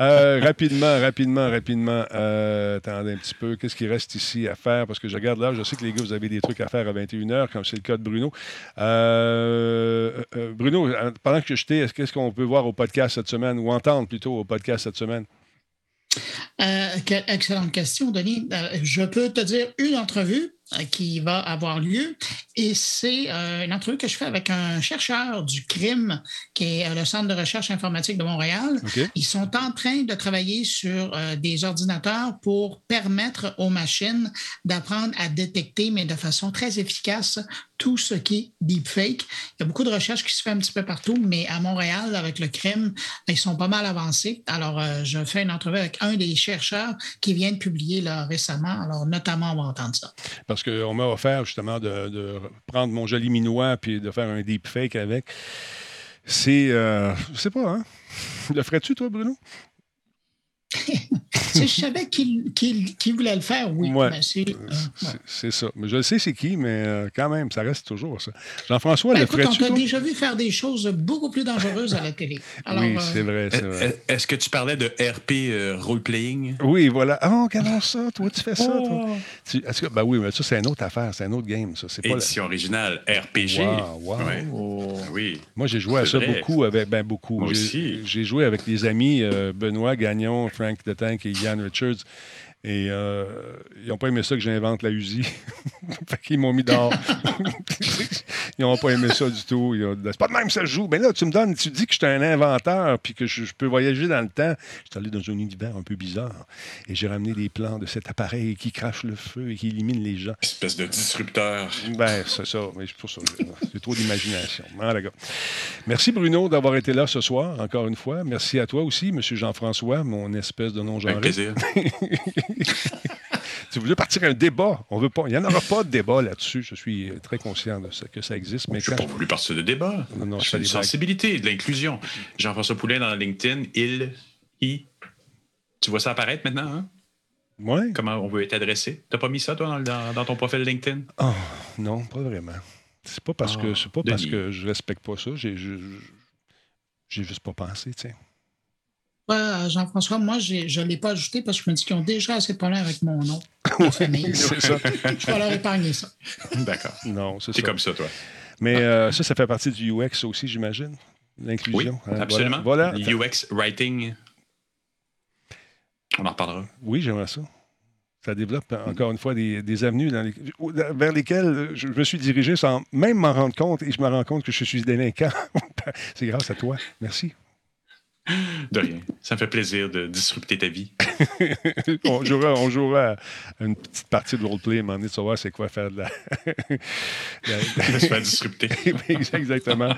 Euh, rapidement, rapidement, rapidement. Euh, attendez un petit peu. Qu'est-ce qui reste ici à faire? Parce que je regarde là, je sais que les gars, vous avez des trucs à faire à 21h, comme c'est le cas de Bruno. Euh, Bruno, pendant que je t'ai, qu'est-ce qu'on peut voir au podcast cette semaine, ou entendre plutôt au podcast cette semaine? Euh, quelle excellente question, Denis. Euh, je peux te dire une entrevue qui va avoir lieu et c'est euh, une entrevue que je fais avec un chercheur du crime qui est le Centre de recherche informatique de Montréal. Okay. Ils sont en train de travailler sur euh, des ordinateurs pour permettre aux machines d'apprendre à détecter, mais de façon très efficace, tout ce qui est deepfake. Il y a beaucoup de recherches qui se fait un petit peu partout, mais à Montréal, avec le crime, ils sont pas mal avancés. Alors, euh, je fais une entrevue avec un des chercheurs qui vient de publier là, récemment. Alors, notamment, on va entendre ça. Parce qu'on m'a offert justement de, prendre mon joli minois puis de faire un deepfake avec. C'est. Euh, je sais pas, hein? *laughs* Le ferais-tu, toi, Bruno? *laughs* si je savais qui, qui, qui, voulait le faire, oui. Ouais. C'est euh, ouais. ça. Mais je le sais c'est qui, mais euh, quand même, ça reste toujours ça. Jean-François, ben, le ferais-tu? On t'a déjà vu faire des choses beaucoup plus dangereuses à la télé. Alors, oui, c'est vrai, c'est vrai. Est-ce que tu parlais de RP euh, role-playing? Oui, voilà. Ah, oh, regardons ça. Toi, tu fais ça, toi. Tu, que, ben oui, mais ça, c'est une autre affaire. C'est un autre game, ça. C'est Édition pas la... originale, RPG. Wow, wow. Ouais. Oh. Oui. Moi, j'ai joué à ça vrai. beaucoup avec... Ben, beaucoup. Moi aussi. J'ai joué avec des amis, euh, Benoît Gagnon, Frank Detanke, Jan Richards. Et euh, ils n'ont pas aimé ça que j'invente la Uzi. *laughs* fait qu'ils m'ont mis dehors. *laughs* ils n'ont pas aimé ça du tout. C'est pas de même que ça se joue. Mais là, tu me donnes, tu dis que je suis un inventeur puis que je, je, peux voyager dans le temps. Je suis allé dans un univers un peu bizarre et j'ai ramené des plans de cet appareil qui crache le feu et qui élimine les gens. Espèce de disrupteur. Ben, c'est ça. Mais c'est pour ça. C'est trop d'imagination. Ah, Merci, Bruno, d'avoir été là ce soir, encore une fois. Merci à toi aussi, M. Jean-François, mon espèce de non-genré. Avec plaisir. *laughs* *laughs* si vous voulez partir un débat, on veut pas. Il n'y en aura pas de débat là-dessus. Je suis très conscient de ça, que ça existe. Mais je n'ai pas voulu partir de débat. Non, non, c'est une sensibilité, de l'inclusion. Jean-François Poulin dans LinkedIn, il, il. Tu vois ça apparaître maintenant, hein? Ouais. Comment on veut être adressé? T'as pas mis ça, toi, dans, dans ton profil LinkedIn? Oh, non, pas vraiment. C'est pas parce que Ah, c'est pas parce que je respecte pas ça. J'ai j'ai juste pas pensé, tu sais. Ouais, euh, Jean-François, moi, je ne l'ai pas ajouté parce que je me dis qu'ils ont déjà assez de problèmes avec mon nom. *laughs* C'est ça. Je vais leur épargner ça. D'accord. Non, c'est comme ça, toi. Mais euh, ça, ça fait partie du UX aussi, j'imagine. L'inclusion. Oui, hein, absolument. Voilà. UX Writing. On en reparlera. Oui, j'aimerais ça. Ça développe, euh, encore une fois, des, des avenues dans les- vers lesquelles je me suis dirigé sans même m'en rendre compte et je me rends compte que je suis délinquant. *laughs* C'est grâce à toi. Merci. De rien. Ça me fait plaisir de disrupter ta vie. *laughs* on, jouera, on jouera à une petite partie de roleplay, à un moment donné, de savoir c'est quoi faire de la. *laughs* De se faire disrupter. *laughs* Exactement.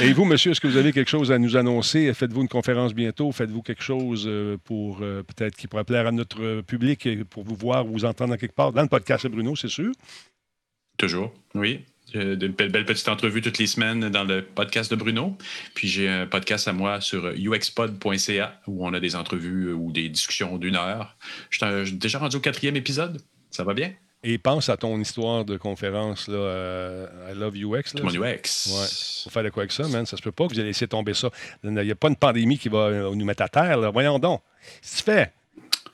Et vous, monsieur, est-ce que vous avez quelque chose à nous annoncer? Faites-vous une conférence bientôt? Faites-vous quelque chose euh, pour euh, peut-être qui pourrait plaire à notre euh, public et pour vous voir ou vous entendre quelque part? Dans le podcast de Bruno, c'est sûr? Toujours, oui. J'ai de belles, belles petites entrevues toutes les semaines dans le podcast de Bruno. Puis j'ai un podcast à moi sur uxpod.ca où on a des entrevues ou des discussions d'une heure. Je suis déjà rendu au quatrième épisode. Ça va bien? Et pense à ton histoire de conférence, là, euh, I Love UX. Là. Mon UX. Ouais. Faut faire de quoi avec ça, man? Ça se peut pas que vous allez laisser tomber ça. Il n'y a pas une pandémie qui va euh, nous mettre à terre. Là. Voyons donc. Si tu fais.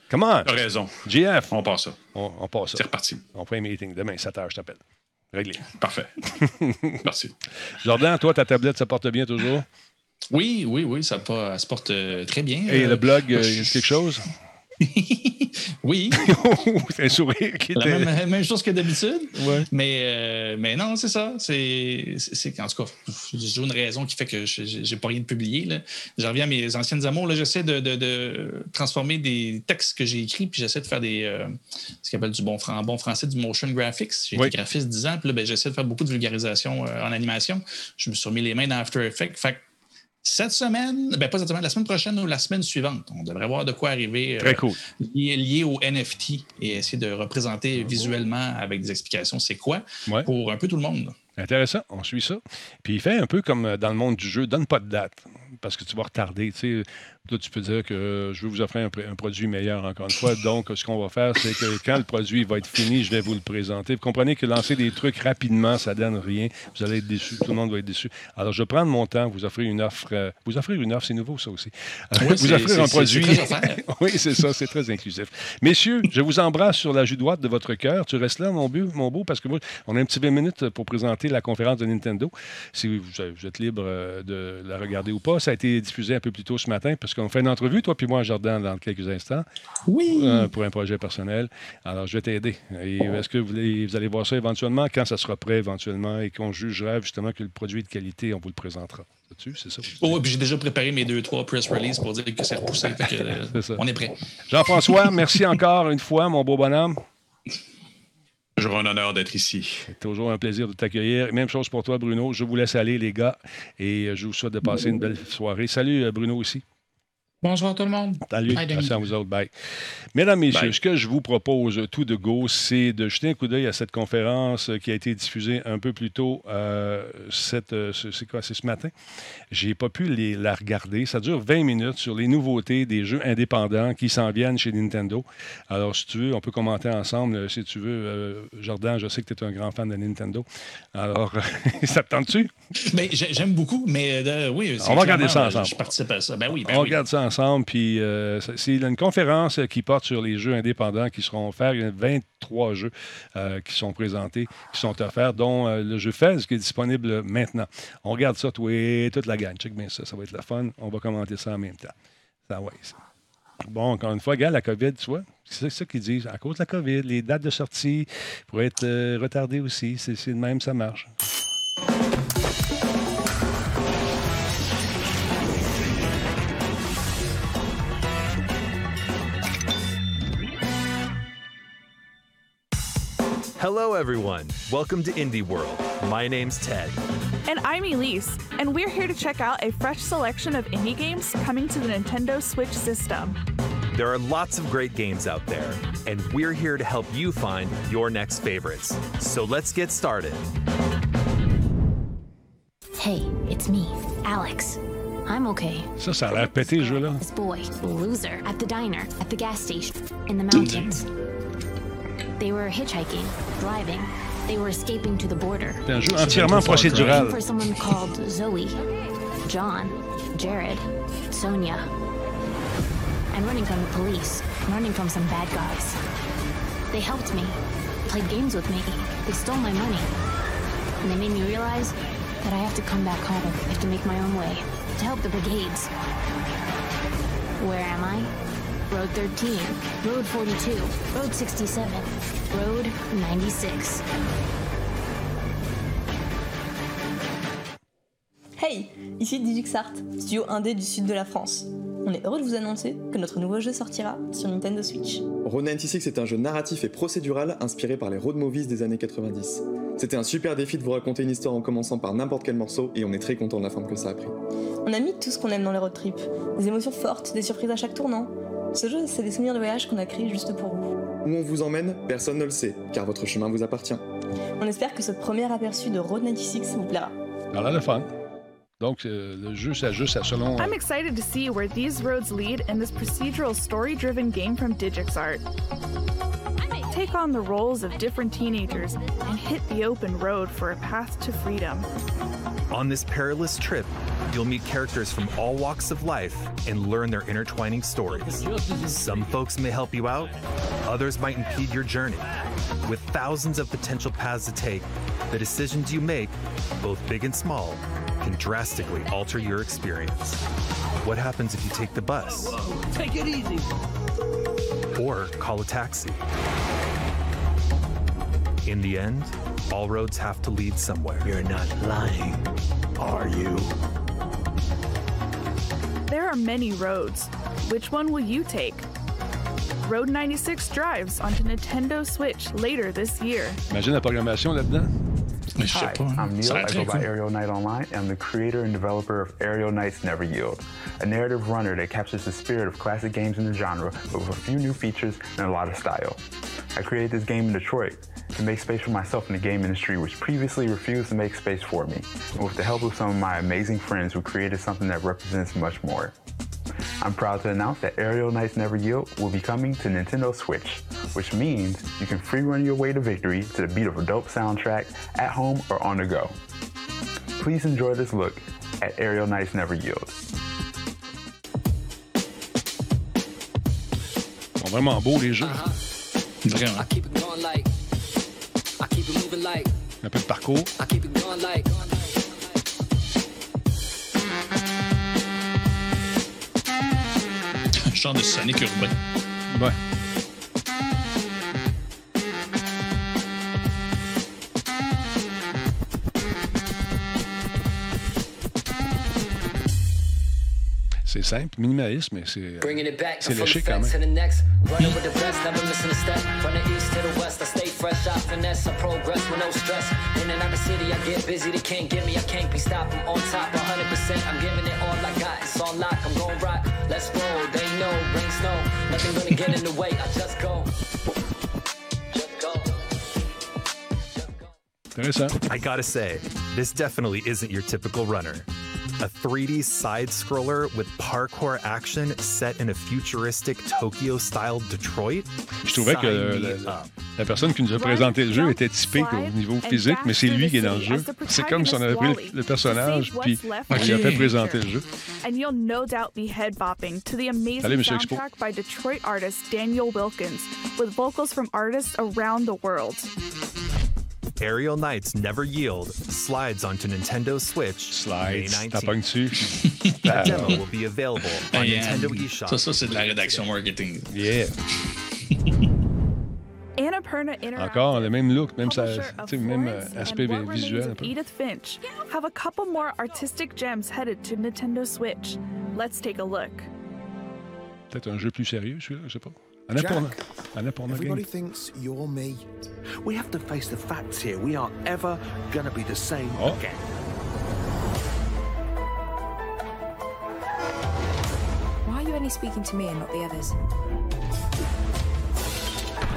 Comment? T'as raison. GF. On part ça. On, on passe ça. C'est reparti. On fait un meeting demain, 7 h, je t'appelle. Réglé. Parfait. *laughs* Merci. Jordan, toi, ta tablette, ça porte bien toujours? Oui, oui, oui, ça se porte euh, très bien. Et le blog, euh, moi, y a quelque chose? *laughs* oui, c'est *laughs* un sourire qui la était. même, même chose que d'habitude. Ouais. Mais, euh, mais non, c'est ça. C'est, en tout cas, j'ai toujours une raison qui fait que je- j'ai pas rien de publié. Là. Je reviens à mes anciennes amours. Là, j'essaie de, de- de transformer des textes que j'ai écrits, puis j'essaie de faire des, euh, ce qu'on appelle du bon, fran- bon français, du motion graphics. J'ai Oui. été graphiste 10 ans, puis là, ben, j'essaie de faire beaucoup de vulgarisation euh, en animation. Je me suis remis les mains dans After Effects. Fait cette semaine, ben pas cette semaine, la semaine prochaine ou la semaine suivante, on devrait voir de quoi arriver euh, Très cool. lié, lié au NFT et essayer de représenter visuellement avec des explications c'est quoi Ouais. pour un peu tout le monde. Intéressant, on suit ça. Puis il fait un peu comme dans le monde du jeu, donne pas de date, parce que tu vas retarder. Tu sais, Là, tu peux dire que je vais vous offrir un, pr- un produit meilleur, encore une fois. Donc, ce qu'on va faire, c'est que quand le produit va être fini, je vais vous le présenter. Vous comprenez que lancer des trucs rapidement, ça donne rien. Vous allez être déçu, tout le monde va être déçu. Alors, je vais prendre mon temps, vous offrir une offre. euh, vous offrir une offre, c'est nouveau, ça aussi. Euh, Oui, vous offrir un produit. *laughs* oui, c'est ça, c'est très inclusif. Messieurs, je vous embrasse sur la joue droite de votre cœur. Tu restes là, mon, beau, mon beau, parce que moi, on a un petit 20 minutes pour présenter la conférence de Nintendo. Si vous, vous êtes libre euh, de la regarder ou pas, ça a été diffusé un peu plus tôt ce matin, parce qu'on fait une entrevue, toi puis moi, à Jardin, dans quelques instants, Oui. euh, pour un projet personnel. Alors, je vais t'aider. Est-ce que vous, allez voir ça éventuellement, quand ça sera prêt éventuellement, et qu'on jugera justement que le produit est de qualité, on vous le présentera. C'est ça? Oh, puis j'ai déjà préparé mes deux, trois press releases pour dire que c'est repoussé. Que, euh, C'est ça. on est prêt. Jean-François, merci encore une fois, mon beau bonhomme. Toujours un honneur d'être ici. C'est toujours un plaisir de t'accueillir. Même chose pour toi, Bruno. Je vous laisse aller, les gars, et je vous souhaite de passer une belle soirée. Salut, euh, Bruno aussi. Bonjour tout le monde. Salut. Bye. Merci à vous autres. Bye. Mesdames, Messieurs, Bye. ce que je vous propose tout de go, c'est de jeter un coup d'œil à cette conférence qui a été diffusée un peu plus tôt. euh, cette, euh, ce- c'est quoi? C'est ce matin. J'ai pas pu les- la regarder. Ça dure 20 minutes sur les nouveautés des jeux indépendants qui s'en viennent chez Nintendo. Alors, si tu veux, on peut commenter ensemble. euh, Si tu veux, Euh, Jordan, je sais que tu es un grand fan de Nintendo. Alors, *laughs* ça te tente-tu? Ben, j'ai- J'aime beaucoup, mais euh, oui. c'est On va regarder ça ensemble. Je participe à ça. Ben oui, ben On oui. regarde ça ensemble, puis euh, c'est- une conférence qui porte sur les jeux indépendants qui seront offerts. Il y a 23 jeux euh, qui sont présentés, qui sont offerts, dont euh, le jeu Fez qui est disponible maintenant. On regarde ça, toi toute la gang. Check bien ça, ça va être la fun. On va commenter ça en même temps. Ça, ouais. Bon, encore une fois, gars, la COVID, tu vois, c'est ça qu'ils disent. À cause de la COVID, les dates de sortie pourraient être euh, retardées aussi. C'est de même, ça marche. Hello, everyone. Welcome to Indie World. My name's Ted. And I'm Elise, and we're here to check out a fresh selection of indie games coming to the Nintendo Switch system. There are lots of great games out there, and we're here to help you find your next favorites. So let's get started. Hey, it's me, Alex. I'm okay. Ça, ça a l'air pété, ce jeu-là. This boy, loser, at the diner, at the gas station, in the mountains. They were hitchhiking, driving. They were escaping to the border. C'est un jeu entièrement procédural. Looking for someone called Zoe, John, Jared, Sonia. I'm running from the police, running from some bad guys. They helped me, played games with me. They stole my money. And they made me realize that I have to come back home. I have to make my own way to help the brigades. Where am I? Road 13, Road 42, Road 67, Road 96. Hey, ici Digixart, studio indé du sud de la France. On est heureux de vous annoncer que notre nouveau jeu sortira sur Nintendo Switch. Road 96 est un jeu narratif et procédural inspiré par les road movies des années 90. C'était un super défi de vous raconter une histoire en commençant par n'importe quel morceau et on est très content de la forme que ça a pris. On a mis tout ce qu'on aime dans les road trips. Des émotions fortes, des surprises à chaque tournant. Ce jeu, c'est des souvenirs de voyage qu'on a créés juste pour vous. Où on vous emmène, personne ne le sait, car votre chemin vous appartient. On espère que ce premier aperçu de Road 96 vous plaira. Ça a l'air le fun. Donc, euh, le jeu s'ajuste à selon. I'm excited to see where these roads lead in this procedural story driven game from DigixArt. Take on the roles of different teenagers and hit the open road for a path to freedom. On this perilous trip, you'll meet characters from all walks of life and learn their intertwining stories. Some folks may help you out, others might impede your journey. With thousands of potential paths to take, the decisions you make, both big and small, can drastically alter your experience. What happens if you take the bus? Take it easy. Or call a taxi? In the end, all roads have to lead somewhere. You're not lying, are you? There are many roads. Which one will you take? Road 96 drives onto Nintendo Switch later this year. Imagine la programmation là-dedans. Hi, I'm Neil. I go by Aerial Knight Online. I'm the creator and developer of Aerial Knights Never Yield, a narrative runner that captures the spirit of classic games in the genre, but with a few new features and a lot of style. I created this game in Detroit to make space for myself in the game industry, which previously refused to make space for me, and with the help of some of my amazing friends who created something that represents much more. I'm proud to announce that Aerial Knights Never Yield will be coming to Nintendo Switch, which means you can free run your way to victory to the beat of a dope soundtrack at home or on the go. Please enjoy this look at Aerial Knights Never Yield. Ils sont vraiment beaux, les jeux. Vraiment. Un peu de parcours. Genre de Sonic urbain. Ouais. C'est simple, minimaliste, mais c'est Bringing it back, c'est léché the quand même. Let's roll, they know, snow. Nothing gonna get in the way, I just go. Just go. Just go. I gotta say, this definitely isn't your typical runner. A 3D side scroller with parkour action set in a futuristic Tokyo style Detroit? Je trouvais que Sign la, la- la personne qui nous a présenté le jeu était typique au niveau physique, mais c'est lui qui est dans le jeu. C'est comme si on avait pris le, le personnage, puis on lui a fait présenter le jeu. And you'll no doubt be head bopping to the amazing Salut, Monsieur Expo. soundtrack by Detroit artist Daniel Wilkins, with vocals from artists around the world. Aerial Knights Never Yield slides onto Nintendo Switch May Slides, 19th. t'apognes. The demo will be available oh, on Ben, Nintendo eShop. Ça, ça c'est de la rédaction marketing. Yeah. *laughs* Annapurna Interactive, ah, Encore le même look, même, ça, publisher of tu sais, même Florence euh, aspect and visuel. un peu. Edith Finch have a couple more artistic gems headed to Nintendo Switch. Let's take a look. Peut-être un jeu plus sérieux, celui-là, je sais pas. Annapurna. Annapurna Everybody Game. thinks you're me. We have to face the facts here. We aren't ever going to be the same Oh. again. Why are you only speaking to me and not the others?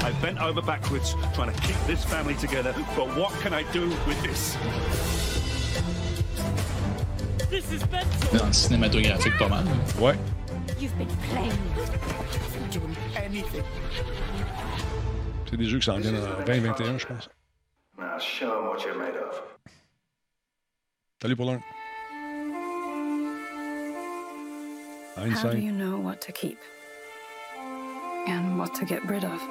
I bent over backwards trying to keep this family together, but what can I do with this? This is Dans le cinématographique, pas mal. Ouais. You've been playing. Doing anything. C'est des jeux qui s'en viennent en 2021, je pense. Now show 'em what you're made of. Salut pour l'un. How do you know what to keep and what to get rid of?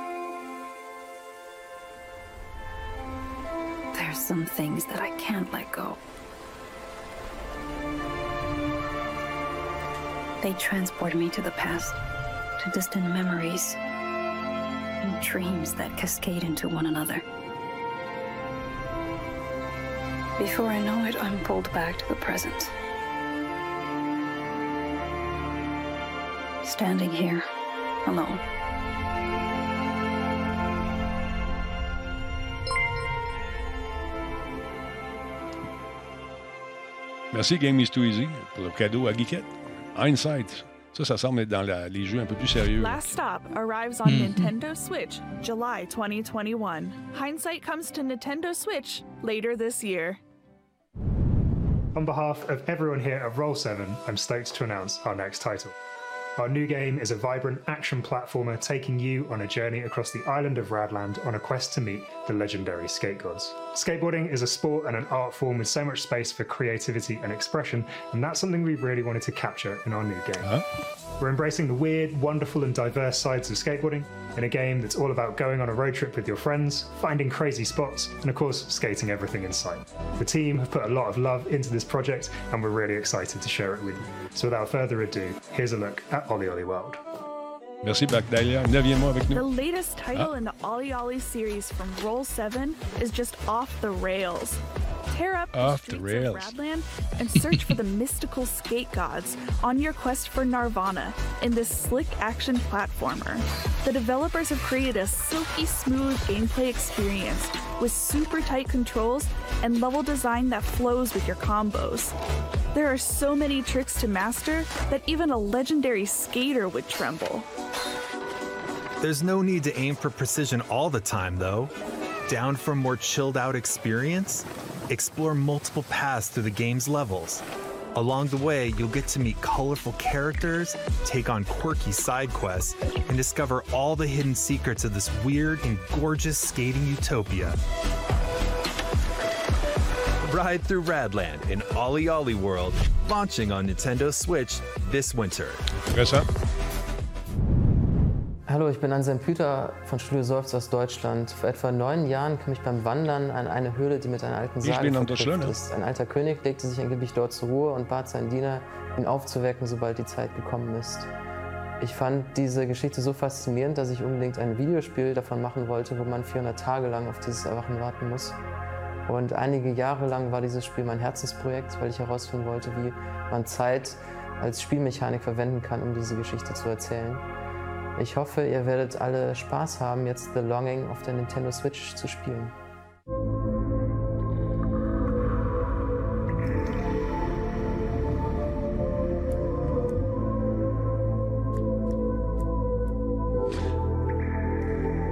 There's some things that I can't let go. They transport me to the past, to distant memories, and dreams that cascade into one another. Before I know it, I'm pulled back to the present. Standing here, alone. Merci Game is Too Easy pour le cadeau à Geekette. Hindsight. Ça, ça semble être dans la- les jeux un peu plus sérieux. Last Stop arrives on hmm. Nintendo Switch July 2021. Hindsight comes to Nintendo Switch later this year. On behalf of everyone here at Roll7, I'm stoked to announce our next title. Our new game is a vibrant action platformer taking you on a journey across the island of Radland on a quest to meet the legendary skate gods. Skateboarding is a sport and an art form with so much space for creativity and expression, and that's something we really wanted to capture in our new game. We're embracing the weird, wonderful, and diverse sides of skateboarding in a game that's all about going on a road trip with your friends, finding crazy spots, and of course, skating everything in sight. The team have put a lot of love into this project, and we're really excited to share it with you. So, without further ado, here's a look at Ollie Ollie World. Merci, The nous. latest title Ah. in the Ollie Ollie series from Roll 7 is just off the rails. Tear up Off the the streets rails. of Radland and search for the *laughs* mystical skate gods on your quest for Narvana in this slick action platformer. The developers have created a silky smooth gameplay experience with super tight controls and level design that flows with your combos. There are so many tricks to master that even a legendary skater would tremble. There's no need to aim for precision all the time, though. Down for a more chilled out experience? Explore multiple paths through the game's levels. Along the way, you'll get to meet colorful characters, take on quirky side quests, and discover all the hidden secrets of this weird and gorgeous skating utopia. Ride through Radland in Ollie Ollie World, launching on Nintendo Switch this winter. Hallo, ich bin Anselm Püter von Studio Seufz aus Deutschland. Vor etwa neun Jahren kam ich beim Wandern an eine Höhle, die mit einer alten Sage verknüpft ist. Ein alter König legte sich angeblich dort zur Ruhe und bat seinen Diener, ihn aufzuwecken, sobald die Zeit gekommen ist. Ich fand diese Geschichte so faszinierend, dass ich unbedingt ein Videospiel davon machen wollte, wo man 400 Tage lang auf dieses Erwachen warten muss. Und einige Jahre lang war dieses Spiel mein Herzensprojekt, weil ich herausfinden wollte, wie man Zeit als Spielmechanik verwenden kann, um diese Geschichte zu erzählen. Ich hoffe, ihr werdet alle Spaß haben, jetzt The Longing auf der Nintendo Switch zu spielen.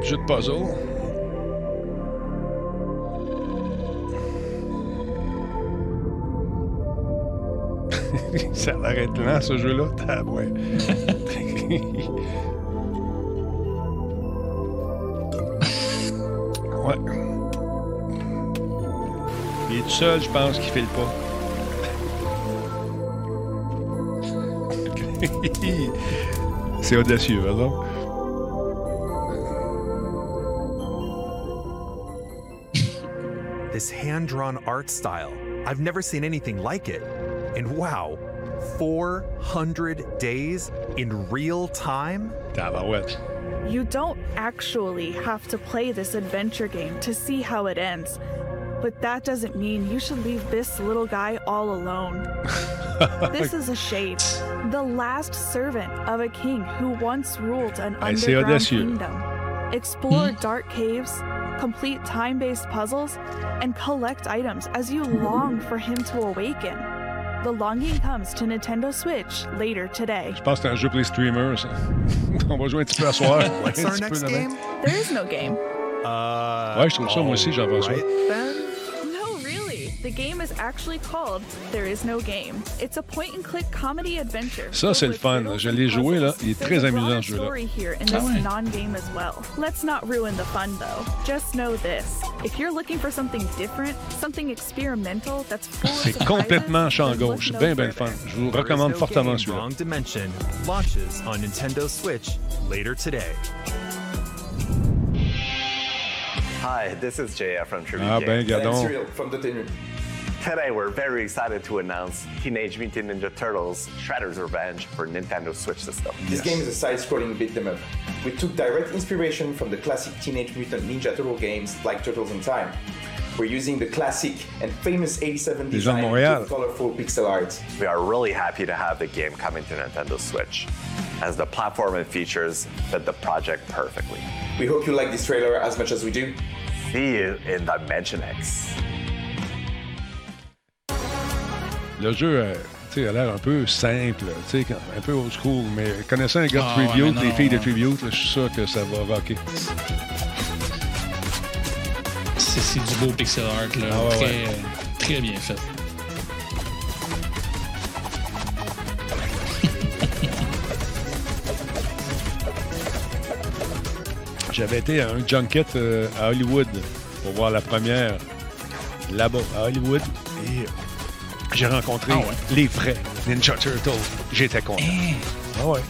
Jeu de puzzle. *laughs* Ça être lent, ce jeu-là. Ouais. *laughs* ouais. Il est tout seul, je pense, qui fait le pas. *laughs* C'est audacieux, alors. This hand drawn art style, I've never seen anything like it. And wow, 400 days in real time? You don't actually have to play this adventure game to see how it ends. But that doesn't mean you should leave this little guy all alone. *laughs* this is a shade, the last servant of a king who once ruled an c'est underground kingdom. Explore dark caves, complete time based puzzles, and collect items as you long for him to awaken. The longing comes to Nintendo Switch later today. Je pense que c'est un jeu pour les streamers, ça. *laughs* On va jouer un petit peu à soir. What's our next game? There is no game. Uh, Ouais, je trouve ça, moi aussi, j'en vois ça. alright then. No, really. The game is actually called There Is No Game. It's a point-and-click comedy adventure. Ça, c'est le fun. Je l'ai joué, là. Il est très amusant, ce jeu-là. story here in Ah this ouais. non-game as well. Let's not ruin the fun, though. Just know this: if you're looking for something different, something experimental that's full of C'est complètement champ gauche. no Bien, bien le fun. Je vous recommande fortement celui-là. Wrong Dimension launches on Nintendo Switch later today. Hi, this is JF from Tribute Ah, Games. ben, gadon. And Cyril from the Tenue. Today, we're very excited to announce Teenage Mutant Ninja Turtles Shredder's Revenge for Nintendo Switch system. This game is a side-scrolling beat 'em up. We took direct inspiration from the classic Teenage Mutant Ninja Turtle games like Turtles in Time. We're using the classic and famous 87 Les gens de design with colorful pixel art. We are really happy to have the game coming to Nintendo Switch, as the platform and features fit the project perfectly. We hope you like this trailer as much as we do. See you in Dimension X. Le jeu, euh, tu sais, a l'air un peu simple, tu sais, un peu old school, mais connaissant un gars de ouais, Tribute, les filles de. Tribute, je suis sûr que ça va rocker. C'est c'est du beau pixel art, là. Ah ouais, très, ouais. très bien fait. *laughs* J'avais été à un junket euh, à Hollywood pour voir la première là-bas, à Hollywood, et j'ai rencontré Ah ouais? les vrais Ninja Turtles. J'étais content. Hein? Ah ouais.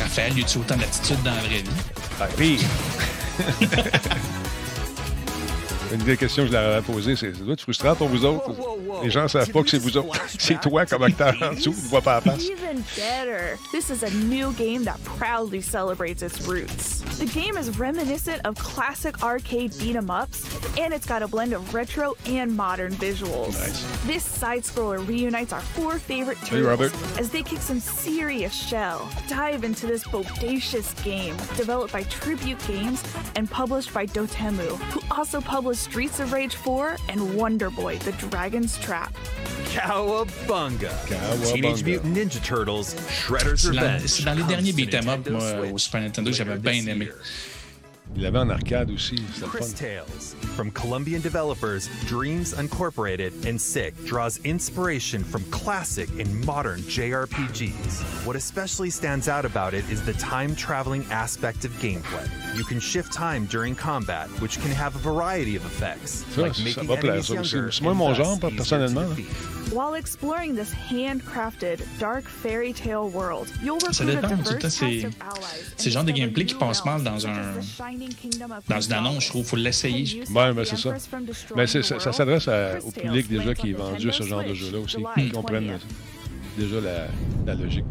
Raphaël, y a-tu autant d'attitude dans la vraie vie? Ah, pire. *laughs* Une des questions que je leur avais posées, c'est ça doit être frustrant pour vous autres? Les gens ne savent pas que c'est vous autres. C'est toi comme acteur en dessous, tu ne vois pas la face. Even better, this is a new game that proudly celebrates its roots. The game is reminiscent of classic arcade beat 'em ups, and it's got a blend of retro and modern visuals. This side scroller reunites our four favorite Hey, turtles Robert. as they kick some serious shell. Dive into this bodacious game, developed by Tribute Games and published by Dotemu, who also published Streets of Rage 4 and Wonder Boy: The Dragon's Trap. Cowabunga! Cowabunga. Teenage Mutant Ninja Turtles Shredder's Revenge. c'est dans les derniers to beat'em up, moi, euh, au Super Nintendo, j'avais bien aimé. Yeah. Il l'avait en arcade aussi, Chris fun. Tales, from Colombian developers Dreams Incorporated and Sick, draws inspiration from classic and modern JRPGs. What especially stands out about it is the time traveling aspect of gameplay. You can shift time during combat, which can have a variety of effects, Ça, like making va plaire, enemies ça aussi. younger C'est moins and mon genre, personnellement. While exploring this handcrafted, dark fairy tale world, you'll Ça recruit a dépend, tout le diverse cast of allies c'est genre de gameplay qui passe mal dans un dans une annonce, je trouve. faut l'essayer. Ouais, mais c'est ça. Mais c'est- ça, ça s'adresse à- au public déjà qui est vendu ce genre de jeu-là aussi, qui comprennent déjà la, la logique.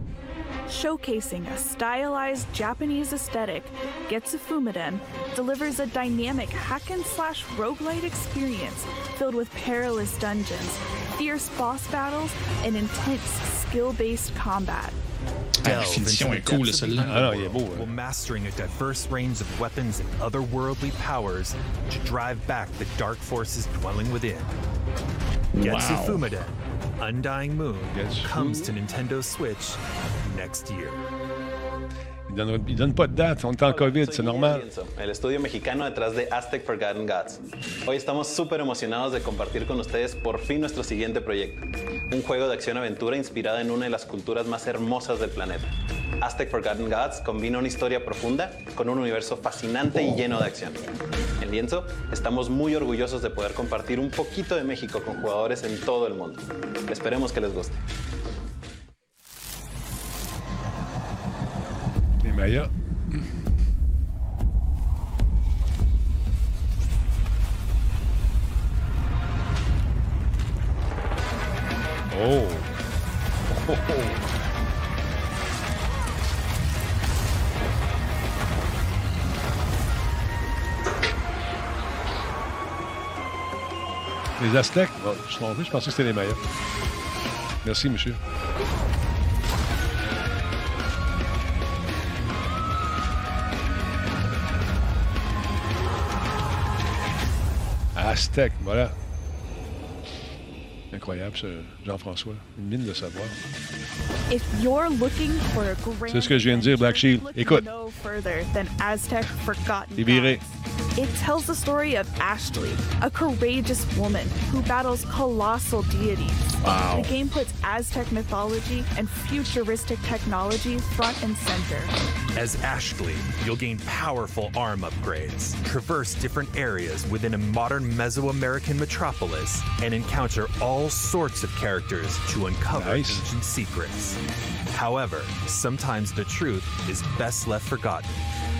Showcasing a stylized Japanese aesthetic, Getsu Fumiden delivers a dynamic hack and slash roguelite experience filled with perilous dungeons, fierce boss battles, and intense skill-based combat. La Delve finition into est the cool, depths of celle-là. the non, il est beau. while mastering a diverse range of weapons and otherworldly powers to drive back the dark forces dwelling within. Getsu Wow. Fumiden, Undying Moon, comes to Nintendo Switch next year. Il donne, il donne pas de date, on est en COVID, c'est normal. Lienzo, el estudio mexicano detrás de Aztec Forgotten Gods. Hoy estamos súper emocionados de compartir con ustedes por fin nuestro siguiente proyecto, un juego de acción-aventura inspirado en una de las culturas más hermosas del planeta. Aztec Forgotten Gods combina una historia profunda con un universo fascinante y lleno de acción. En Lienzo estamos muy orgullosos de poder compartir un poquito de México con jugadores en todo el mundo. Esperemos que les guste. Les Mayas. Oh. Oh, *laughs* oh. Les Aztèques? Oh, je suis trompé, je pensais que c'était les Mayas. Merci, monsieur. Aztèque, voilà. Incroyable, ça, Jean-François. Une mine de savoir. If you're looking for a grand C'est ce que je viens de dire, Black Shield. Écoute. no further than Aztec Forgotten T'es viré. It tells the story of Ashley, a courageous woman who battles colossal deities. Wow. The game puts Aztec mythology and futuristic technology front and center. As Ashley, you'll gain powerful arm upgrades, traverse different areas within a modern Mesoamerican metropolis, and encounter all sorts of characters to uncover ancient secrets. However, sometimes the truth is best left forgotten.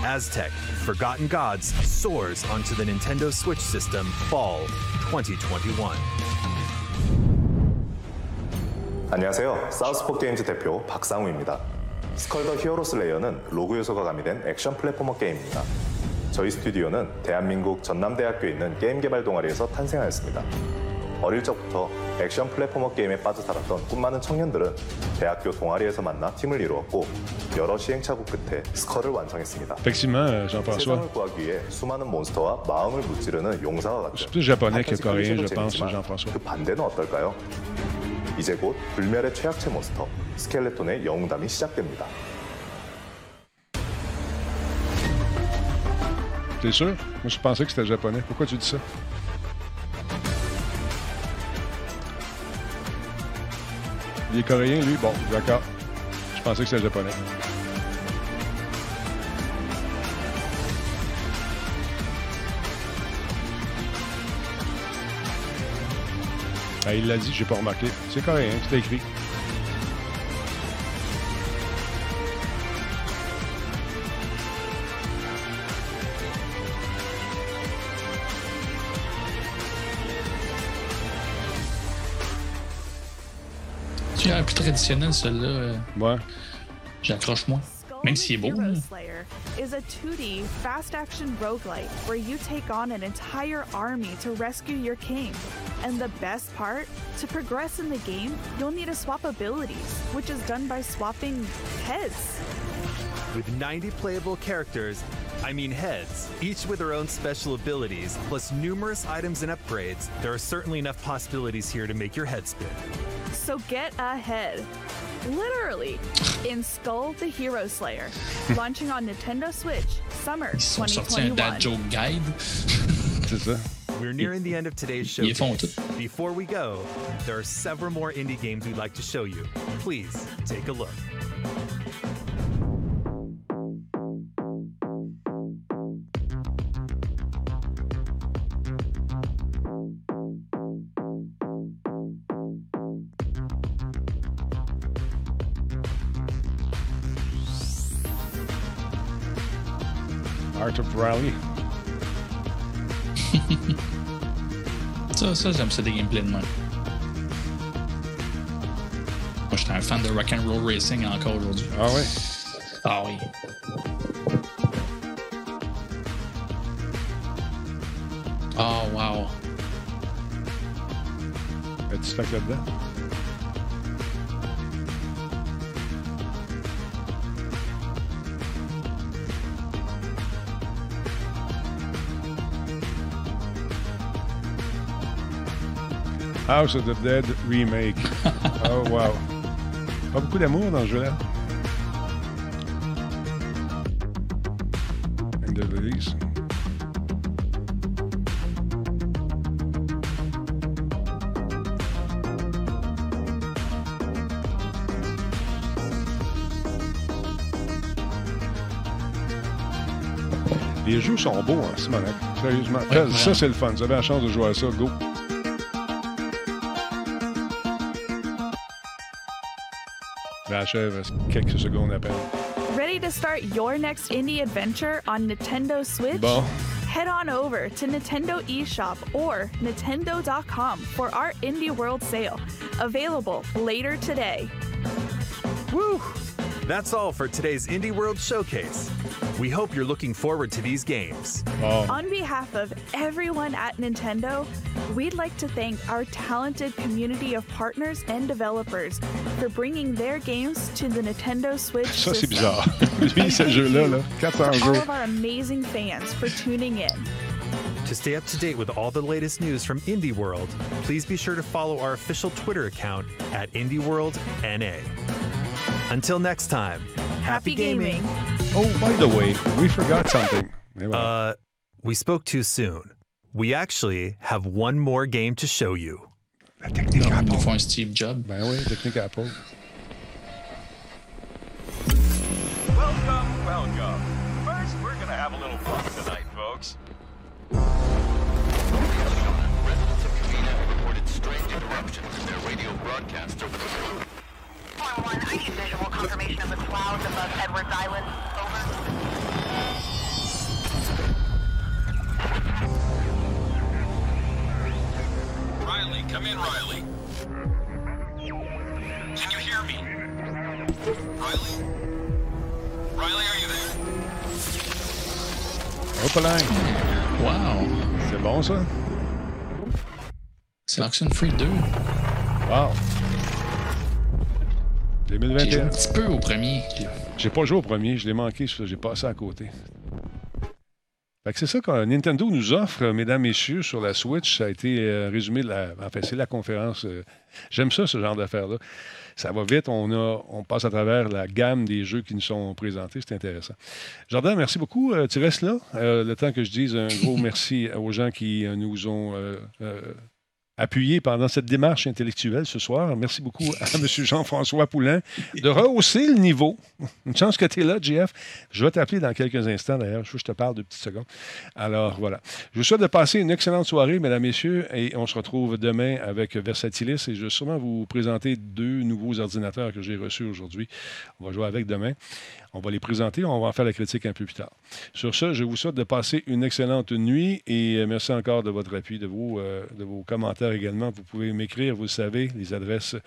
Aztec Forgotten Gods soars onto the Nintendo Switch system fall 2021. 안녕하세요. 사우스포 게임즈 대표 박상우입니다. 스컬더 히어로스 레이어는 로그 요소가 가미된 액션 플랫포머 게임입니다. 저희 스튜디오는 대한민국 전남대학교에 있는 게임 개발 동아리에서 탄생하였습니다. 어릴 적부터 액션 플랫포머 게임에 빠져 살았던 꿈 많은 청년들은 대학교 동아리에서 만나 팀을 이루었고 여러 시행착오 끝에 스컬을 완성했습니다. Effectivement, Jean-François. 세상을 구하기 위해 수많은 몬스터와 마음을 무찌르는 용사와 같은 plus japonais que 판타지 coréen, 그림체도 je pense, 재밌지만 Jean-François. 그 반대는 어떨까요? 이제 곧 불멸의 최악체 몬스터 스켈레톤의 영웅담이 시작됩니다. T'es sûr? Moi, je pensais que c'était japonais. Pourquoi tu dis ça? Il est coréen, lui? Bon, d'accord. Je pensais que c'était japonais. Ah, il l'a dit, j'ai pas remarqué. C'est coréen, c'est écrit. Plus traditionnel, celui-là. euh, Ouais. J'accroche moins. Même s'il est beau. Hero. Slayer is a 2D fast action roguelite where you take on an entire army to rescue your king. And the best part, to progress in the game, you'll need to swap abilities, which is done by swapping heads. With 90 playable characters, I mean heads, each with their own special abilities, plus numerous items and upgrades, there are certainly enough possibilities here to make your head spin. So get ahead. Literally, in Skull the Hero Slayer, launching on Nintendo Switch summer Ils sont sortis un 2021. dad joke guide. C'est ça. We're nearing the end of today's show. Ils font tout. Before we go, there are several more indie games we'd like to show you. Please take a look. Rally. Ça, ça j'aime ça des gameplays de même. Moi, j'étais un fan de Rock'n'Roll Racing encore aujourd'hui. Ah ouais? Ah oui. Oh, wow. Es-tu stuck là-dedans? House of the Dead Remake. *laughs* oh, wow. Pas beaucoup d'amour dans ce jeu-là. And the release. Les jeux sont beaux en Simonac. Sérieusement. Ouais, ça, vraiment. c'est le fun. Vous avez la chance de jouer à ça. Go. Je l'achève quelques secondes à peine. Ready to start your next indie adventure on Nintendo Switch? Bon. Head on over to Nintendo eShop or Nintendo.com for our Indie World sale. Available later today. Woo! That's all for today's Indie World Showcase. We hope you're looking forward to these games. On behalf of everyone at Nintendo, we'd like to thank our talented community of partners and developers for bringing their games to the Nintendo Switch Ça, c'est system. bizarre. *laughs* Lui, ce jeu-là, là, 400 all of our amazing fans for tuning in. To stay up to date with all the latest news from Indie World, please be sure to follow our official Twitter account at IndieWorldNA. Until next time, happy, Happy gaming. Oh, by the way, we forgot something. Uh, we spoke too soon. We actually have one more game to show you. La technique Non, Apple. ils font un Steve Jobs. Ben oui, technique Apple. Welcome, welcome. First, we're gonna have a little fun tonight, folks. Residents of Kavina reported strange interruptions in their radio broadcasts over the phone. I need visual confirmation of the clouds above Edwards Island. Over. Come in, Riley. Can you hear me? Riley? Riley, are you there? Opaline. Wow. C'est bon, ça? C'est Oxenfree 2. Wow. J'ai joué 2021. un petit peu au premier. J'ai pas joué au premier, je l'ai manqué, ça, j'ai passé à côté. C'est ça que Nintendo nous offre, mesdames, messieurs, sur la Switch. Ça a été euh, résumé, de la, en fait, c'est la conférence. euh, J'aime ça, ce genre d'affaires-là. Ça va vite, on, a, on passe à travers la gamme des jeux qui nous sont présentés. C'est intéressant. Jordan, merci beaucoup. Euh, tu restes là. Le temps que je dise un gros *laughs* merci aux gens qui nous ont appuyés pendant cette démarche intellectuelle ce soir. Merci beaucoup à *laughs* M. Jean-François Poulain de rehausser le niveau. *laughs* Une chance que tu es là, JF. Je vais t'appeler dans quelques instants, d'ailleurs. Je te parle de petites secondes. Alors, voilà. Je vous souhaite de passer une excellente soirée, mesdames, messieurs, et on se retrouve demain avec Versatilis. Et je vais sûrement vous présenter deux nouveaux ordinateurs que j'ai reçus aujourd'hui. On va jouer avec demain. On va les présenter. On va en faire la critique un peu plus tard. Sur ce, je vous souhaite de passer une excellente nuit et euh, merci encore de votre appui, de vos, euh, de vos commentaires également. Vous pouvez m'écrire, vous le savez, les adresses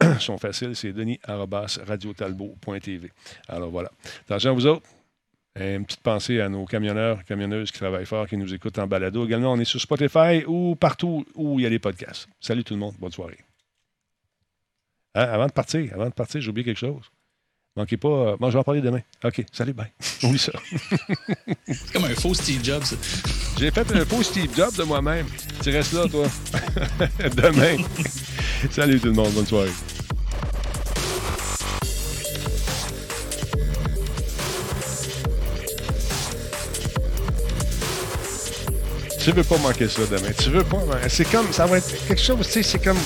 *clears throat* sont faciles. C'est denis.radiotalbot.tv. Alors voilà. Attention à vous autres. Une petite pensée à nos camionneurs, camionneuses qui travaillent fort, qui nous écoutent en balado. Également, on est sur Spotify ou partout où il y a des podcasts. Salut tout le monde. Bonne soirée. Hein, avant de partir, avant de partir, j'ai oublié quelque chose. Manquez pas. euh, bon, je vais en parler demain. OK. Salut, bye. *laughs* Oublie ça. C'est comme un faux Steve Jobs. J'ai fait un faux Steve Jobs de moi-même. Tu restes là, toi. *laughs* demain. Salut tout le monde. Bonne soirée. Tu veux pas manquer ça demain. Tu veux pas. man- C'est comme. Ça va être quelque chose, tu sais, c'est comme.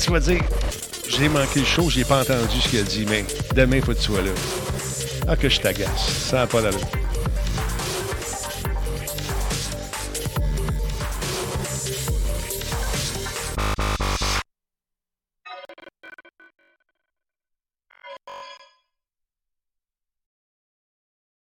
Tu vas dire. J'ai manqué le show, j'ai pas entendu ce qu'il a dit, mais demain, il faut que tu sois là. Ah, que je t'agace. Ça n'a pas d'allure.